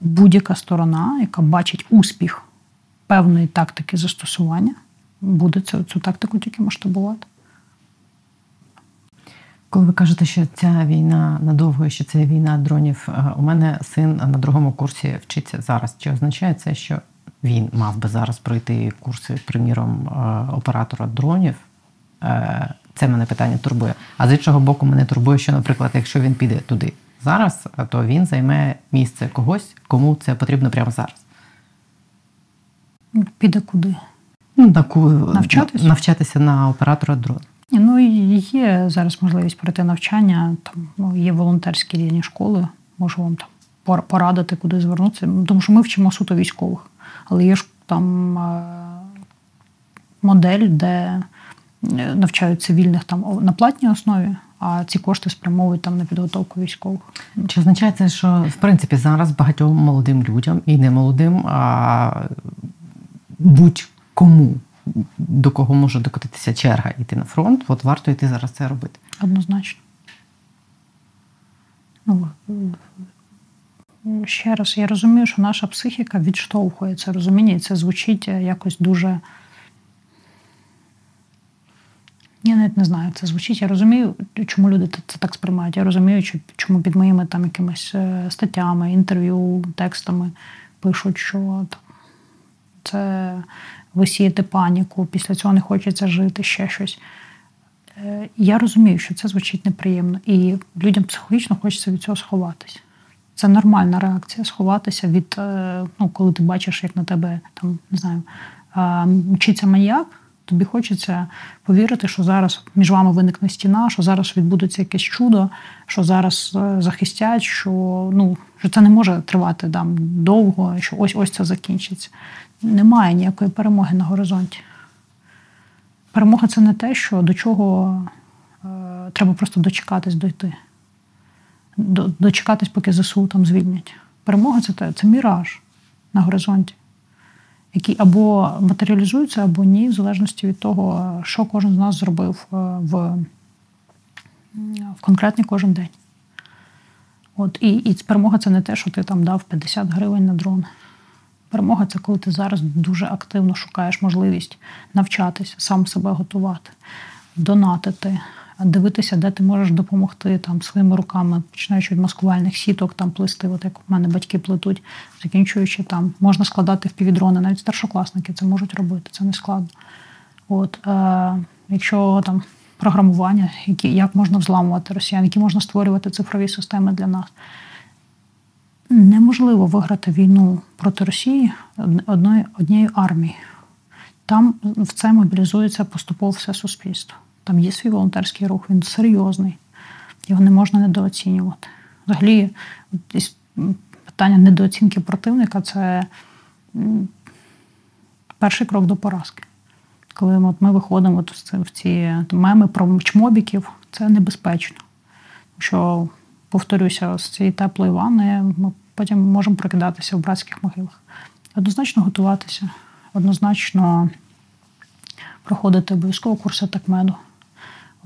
будь-яка сторона, яка бачить успіх певної тактики застосування, буде цю, цю тактику тільки масштабувати. Коли ви кажете, що ця війна надовго, що це війна дронів, е, у мене син на другому курсі вчиться зараз. Чи означає це, що він мав би зараз пройти курси, приміром, е, оператора дронів? Е, це мене питання турбує. А з іншого боку, мене турбує, що, наприклад, якщо він піде туди зараз, то він займе місце когось, кому це потрібно прямо зараз. Піде куди? Ну, навчатися? навчатися на оператора дрону. Ну є зараз можливість пройти навчання. Там ну, є волонтерські різні школи. Можу вам там порадити, куди звернутися. Тому що ми вчимо суто військових, але є ж там е, модель, де е, навчають цивільних там на платній основі, а ці кошти спрямовують там на підготовку військових. Чи означає це, що в принципі зараз багатьом молодим людям і не молодим, а будь-кому, до кого може докотитися черга йти на фронт, от варто йти зараз це робити? Однозначно. Ну, ще раз, я розумію, що наша психіка відштовхує це розуміння, і це звучить якось дуже. Я навіть не знаю, як це звучить. Я розумію, чому люди це так сприймають. Я розумію, чому під моїми там якимись е, статтями, інтерв'ю, текстами пишуть, що це висіяти паніку, після цього не хочеться жити, ще щось. Е, я розумію, що це звучить неприємно, і людям психологічно хочеться від цього сховатися. Це нормальна реакція сховатися від, е, ну, коли ти бачиш, як на тебе там, не знаю, мчиться маньяк. Тобі хочеться повірити, що зараз між вами виникне стіна, що зараз відбудеться якесь чудо, що зараз е, захистять, що ну, що це не може тривати там довго, що ось ось це закінчиться. Немає ніякої перемоги на горизонті. Перемога це не те, що до чого е, треба просто дочекатись дойти. До, дочекатись, поки ЗСУ там звільнять. Перемога це це міраж на горизонті які або матеріалізуються, або ні, в залежності від того, що кожен з нас зробив е, в в конкретний кожен день. От, І і перемога це не те, що ти там дав 50 гривень на дрон. Перемога це коли ти зараз дуже активно шукаєш можливість навчатися, сам себе готувати, донатити, дивитися, де ти можеш допомогти там своїми руками, починаючи від маскувальних сіток, там плести, от як у мене батьки плетуть, закінчуючи там, можна складати в півдрони, навіть старшокласники це можуть робити, це не складно. От, е, Якщо там програмування, які, як можна взламувати росіян, які можна створювати цифрові системи для нас. Неможливо виграти війну проти Росії одної, однією армією. Там в це мобілізується поступово все суспільство. Там є свій волонтерський рух, він серйозний, його не можна недооцінювати. Взагалі, питання недооцінки противника це перший крок до поразки. Коли от ми виходимо в ці меми про чмобіків, це небезпечно. Що, повторюся, з цієї теплої ванни ми потім можемо прокидатися в братських могилах. Однозначно готуватися, однозначно проходити обов'язково курси такмеду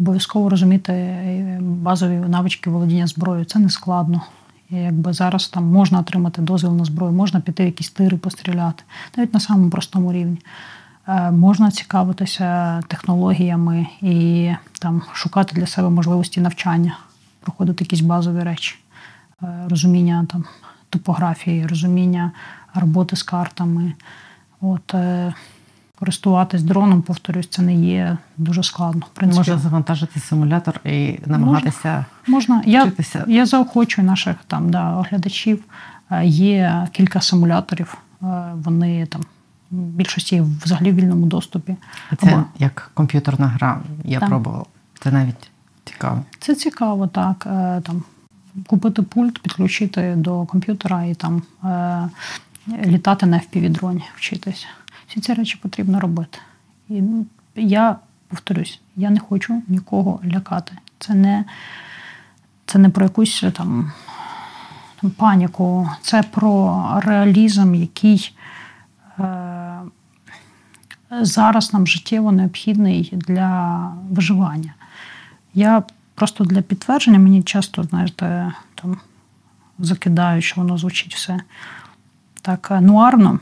обов'язково розуміти е, базові навички володіння зброєю. Це не складно. І якби зараз там можна отримати дозвіл на зброю, можна піти в якісь тири постріляти, навіть на самому простому рівні. Е, можна цікавитися технологіями і там шукати для себе можливості навчання, проходити якісь базові речі, е, розуміння там топографії, розуміння роботи з картами. От, користуватись дроном, повторюсь, це не є дуже складно. В принципі. Можна завантажити симулятор і намагатися можна. можна. вчитися. Я я заохочую наших там да, оглядачів. Е, є кілька симуляторів, е, вони там більшості взагалі в вільному доступі. Це Або... як комп'ютерна гра. Я так. пробувала. Це навіть цікаво. Це цікаво, так. Е, там Купити пульт, підключити до комп'ютера і там літати на FPV-дроні, вчитися. Всі ці речі потрібно робити. І ну, я повторюсь, я не хочу нікого лякати. Це не це не про якусь там, там паніку, це про реалізм, який е, зараз нам життєво необхідний для виживання. Я просто для підтвердження мені часто, знаєте, там закидаю, що воно звучить все так е, нуарно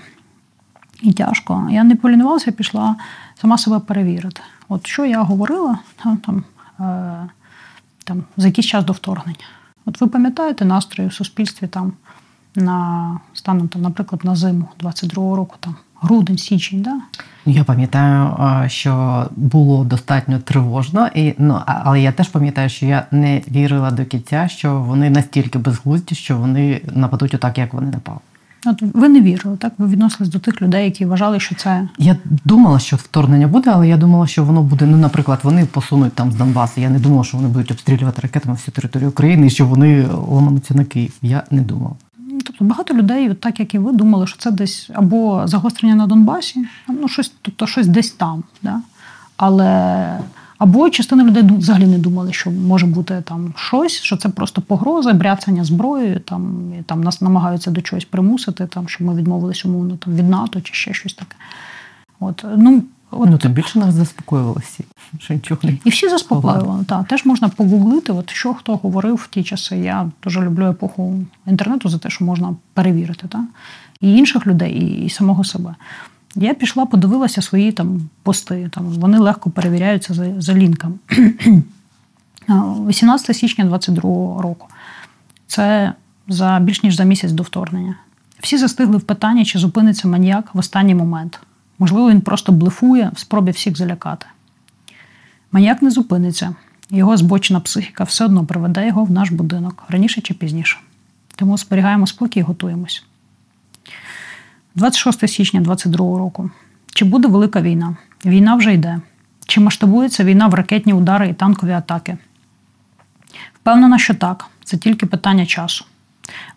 і тяжко. Я не полінувалася, пішла сама себе перевірити. От що я говорила там, там, е, там за якийсь час до вторгнення. От ви пам'ятаєте настрої в суспільстві там на станом, там, наприклад, на зиму 22-го року, там грудень, січень, да? Ну, я пам'ятаю, що було достатньо тривожно, і ну але я теж пам'ятаю, що я не вірила до кінця, що вони настільки безглузді, що вони нападуть отак, як вони напали. От ви не вірили, так? Ви відносились до тих людей, які вважали, що це. Я думала, що вторгнення буде, але я думала, що воно буде. Ну, наприклад, вони посунуть там з Донбасу. Я не думала, що вони будуть обстрілювати ракетами всю територію України і що вони ламануться на Київ. Я не думала. Тобто багато людей, так як і ви, думали, що це десь або загострення на Донбасі, ну щось, тобто щось десь там. Да? Але Або частина людей взагалі не думали, що може бути там щось, що це просто погроза, бряцання зброєю, там і там нас намагаються до чогось примусити, там щоб ми відмовились умовно там від НАТО чи ще щось таке. От ну От. Ну, тим більше нас заспокоювали всі, що нічого не і всі заспокоювали. Так, теж можна погуглити, от що хто говорив в ті часи. Я дуже люблю епоху інтернету за те, що можна перевірити, так? і інших людей, і, і самого себе. Я пішла, подивилася свої там пости. Там вони легко перевіряються за, за лінками. (clears throat) 18 січня 22 року. Це за більш ніж за місяць до вторгнення. Всі застигли в питанні, чи зупиниться маніяк в останній момент. Можливо, він просто блефує в спробі всіх залякати. Маніяк не зупиниться, його збочена психіка все одно приведе його в наш будинок раніше чи пізніше. Тому зберігаємо спокій і готуємось. 26 січня 2022 року. Чи буде велика війна? Війна вже йде. Чи масштабується війна в ракетні удари і танкові атаки? Впевнена, що так. Це тільки питання часу.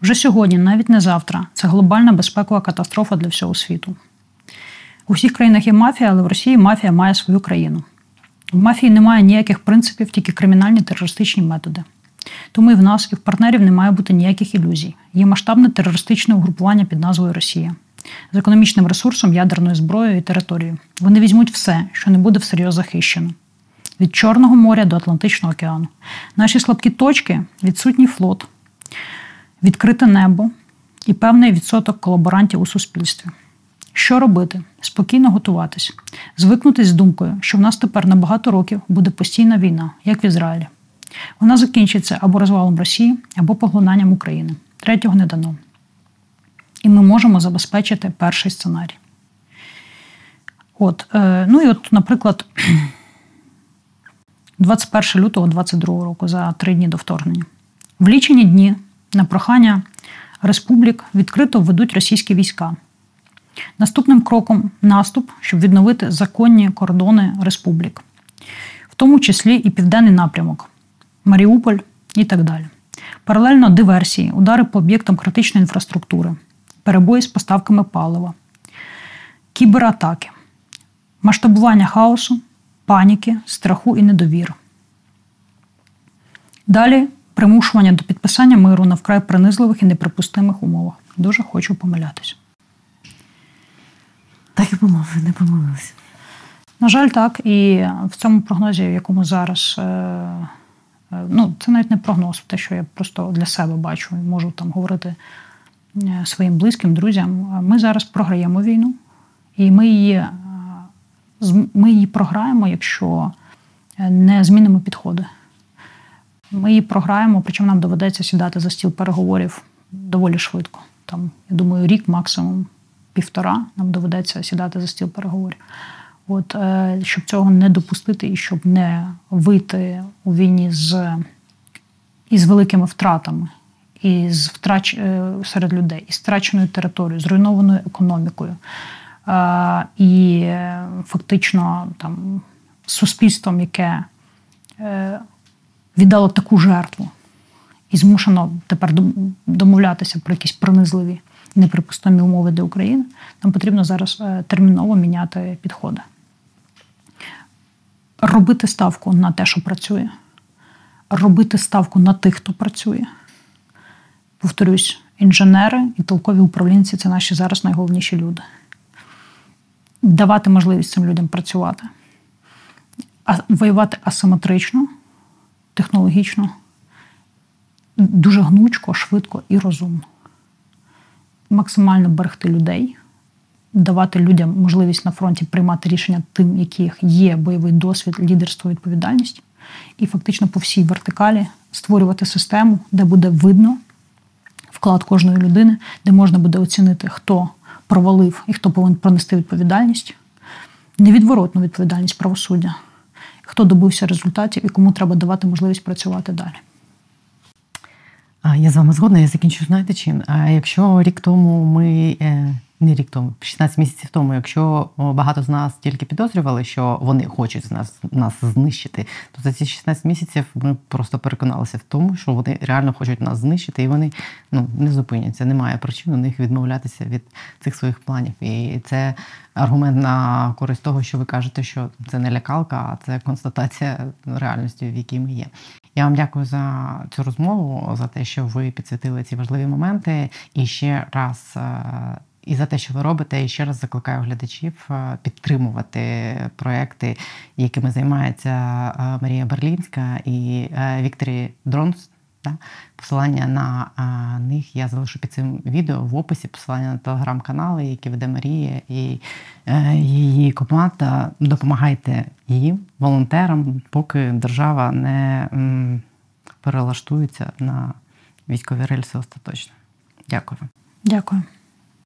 Вже сьогодні, навіть не завтра, це глобальна безпекова катастрофа для всього світу. У всіх країнах є мафія, але в Росії мафія має свою країну. В мафії немає ніяких принципів, тільки кримінальні терористичні методи. Тому і в нас, і в партнерів не має бути ніяких ілюзій. Є масштабне терористичне угрупування під назвою Росія з економічним ресурсом, ядерною зброєю і територією. Вони візьмуть все, що не буде всерйоз захищено. Від Чорного моря до Атлантичного океану. Наші слабкі точки відсутній флот, відкрите небо і певний відсоток колаборантів у суспільстві. Що робити? Спокійно готуватись, звикнутись з думкою, що в нас тепер на багато років буде постійна війна, як в Ізраїлі. Вона закінчиться або розвалом Росії, або поглинанням України. Третього не дано. І ми можемо забезпечити перший сценарій. От, е, Ну і от, наприклад, (clears throat) 21 лютого 2022 року, за три дні до вторгнення. В лічені дні на прохання республік відкрито введуть російські війська. Наступним кроком наступ, щоб відновити законні кордони республік, в тому числі і південний напрямок, Маріуполь і так далі. Паралельно диверсії, удари по об'єктам критичної інфраструктури, перебої з поставками палива, кібератаки, масштабування хаосу, паніки, страху і недовір. Далі примушування до підписання миру на вкрай принизливих і неприпустимих умовах. Дуже хочу помилятися. Так і помови, не помилилися. На жаль, так. І в цьому прогнозі, в якому зараз, е, е, ну, це навіть не прогноз, те, що я просто для себе бачу і можу там говорити е, своїм близьким друзям. Ми зараз програємо війну, і ми її, ми її програємо, якщо не змінимо підходи. Ми її програємо, причому нам доведеться сідати за стіл переговорів доволі швидко. Там, я думаю, рік максимум півтора нам доведеться сідати за стіл переговорів. От, е, Щоб цього не допустити і щоб не вийти у війні з із великими втратами, із втрач е, серед людей, із втраченою територією, зруйнованою економікою. Е, і фактично там суспільством, яке віддало таку жертву і змушено тепер домовлятися про якісь пронизливі неприпустимі умови для України, нам потрібно зараз е, терміново міняти підходи. Робити ставку на те, що працює, робити ставку на тих, хто працює. Повторюсь, інженери і толкові управлінці це наші зараз найголовніші люди. Давати можливість цим людям працювати, а воювати асиметрично, технологічно, дуже гнучко, швидко і розумно максимально берегти людей, давати людям можливість на фронті приймати рішення тим, яких є бойовий досвід, лідерство, відповідальність, і фактично по всій вертикалі створювати систему, де буде видно вклад кожної людини, де можна буде оцінити, хто провалив і хто повинен пронести відповідальність, невідворотну відповідальність правосуддя, хто добився результатів і кому треба давати можливість працювати далі. Я з вами згодна, я закінчу знаєте чим. А якщо рік тому ми е, не рік тому, 16 місяців тому, якщо багато з нас тільки підозрювали, що вони хочуть нас нас знищити, то за ці 16 місяців ми просто переконалися в тому, що вони реально хочуть нас знищити, і вони ну не зупиняться. Немає причин у них відмовлятися від цих своїх планів. І це аргумент на користь того, що ви кажете, що це не лякалка, а це констатація реальності, в якій ми є. Я вам дякую за цю розмову, за те, що ви підсвітили ці важливі моменти. І ще раз і за те, що ви робите, і ще раз закликаю глядачів е, підтримувати проекти, якими займається е, Марія Берлінська і е, Victory Drones. Да? Посилання на а, них я залишу під цим відео в описі, посилання на телеграм-канали, які веде Марія і е, її команда. Допомагайте їм, волонтерам, поки держава не перелаштується на військові рельси остаточно. Дякую. Дякую.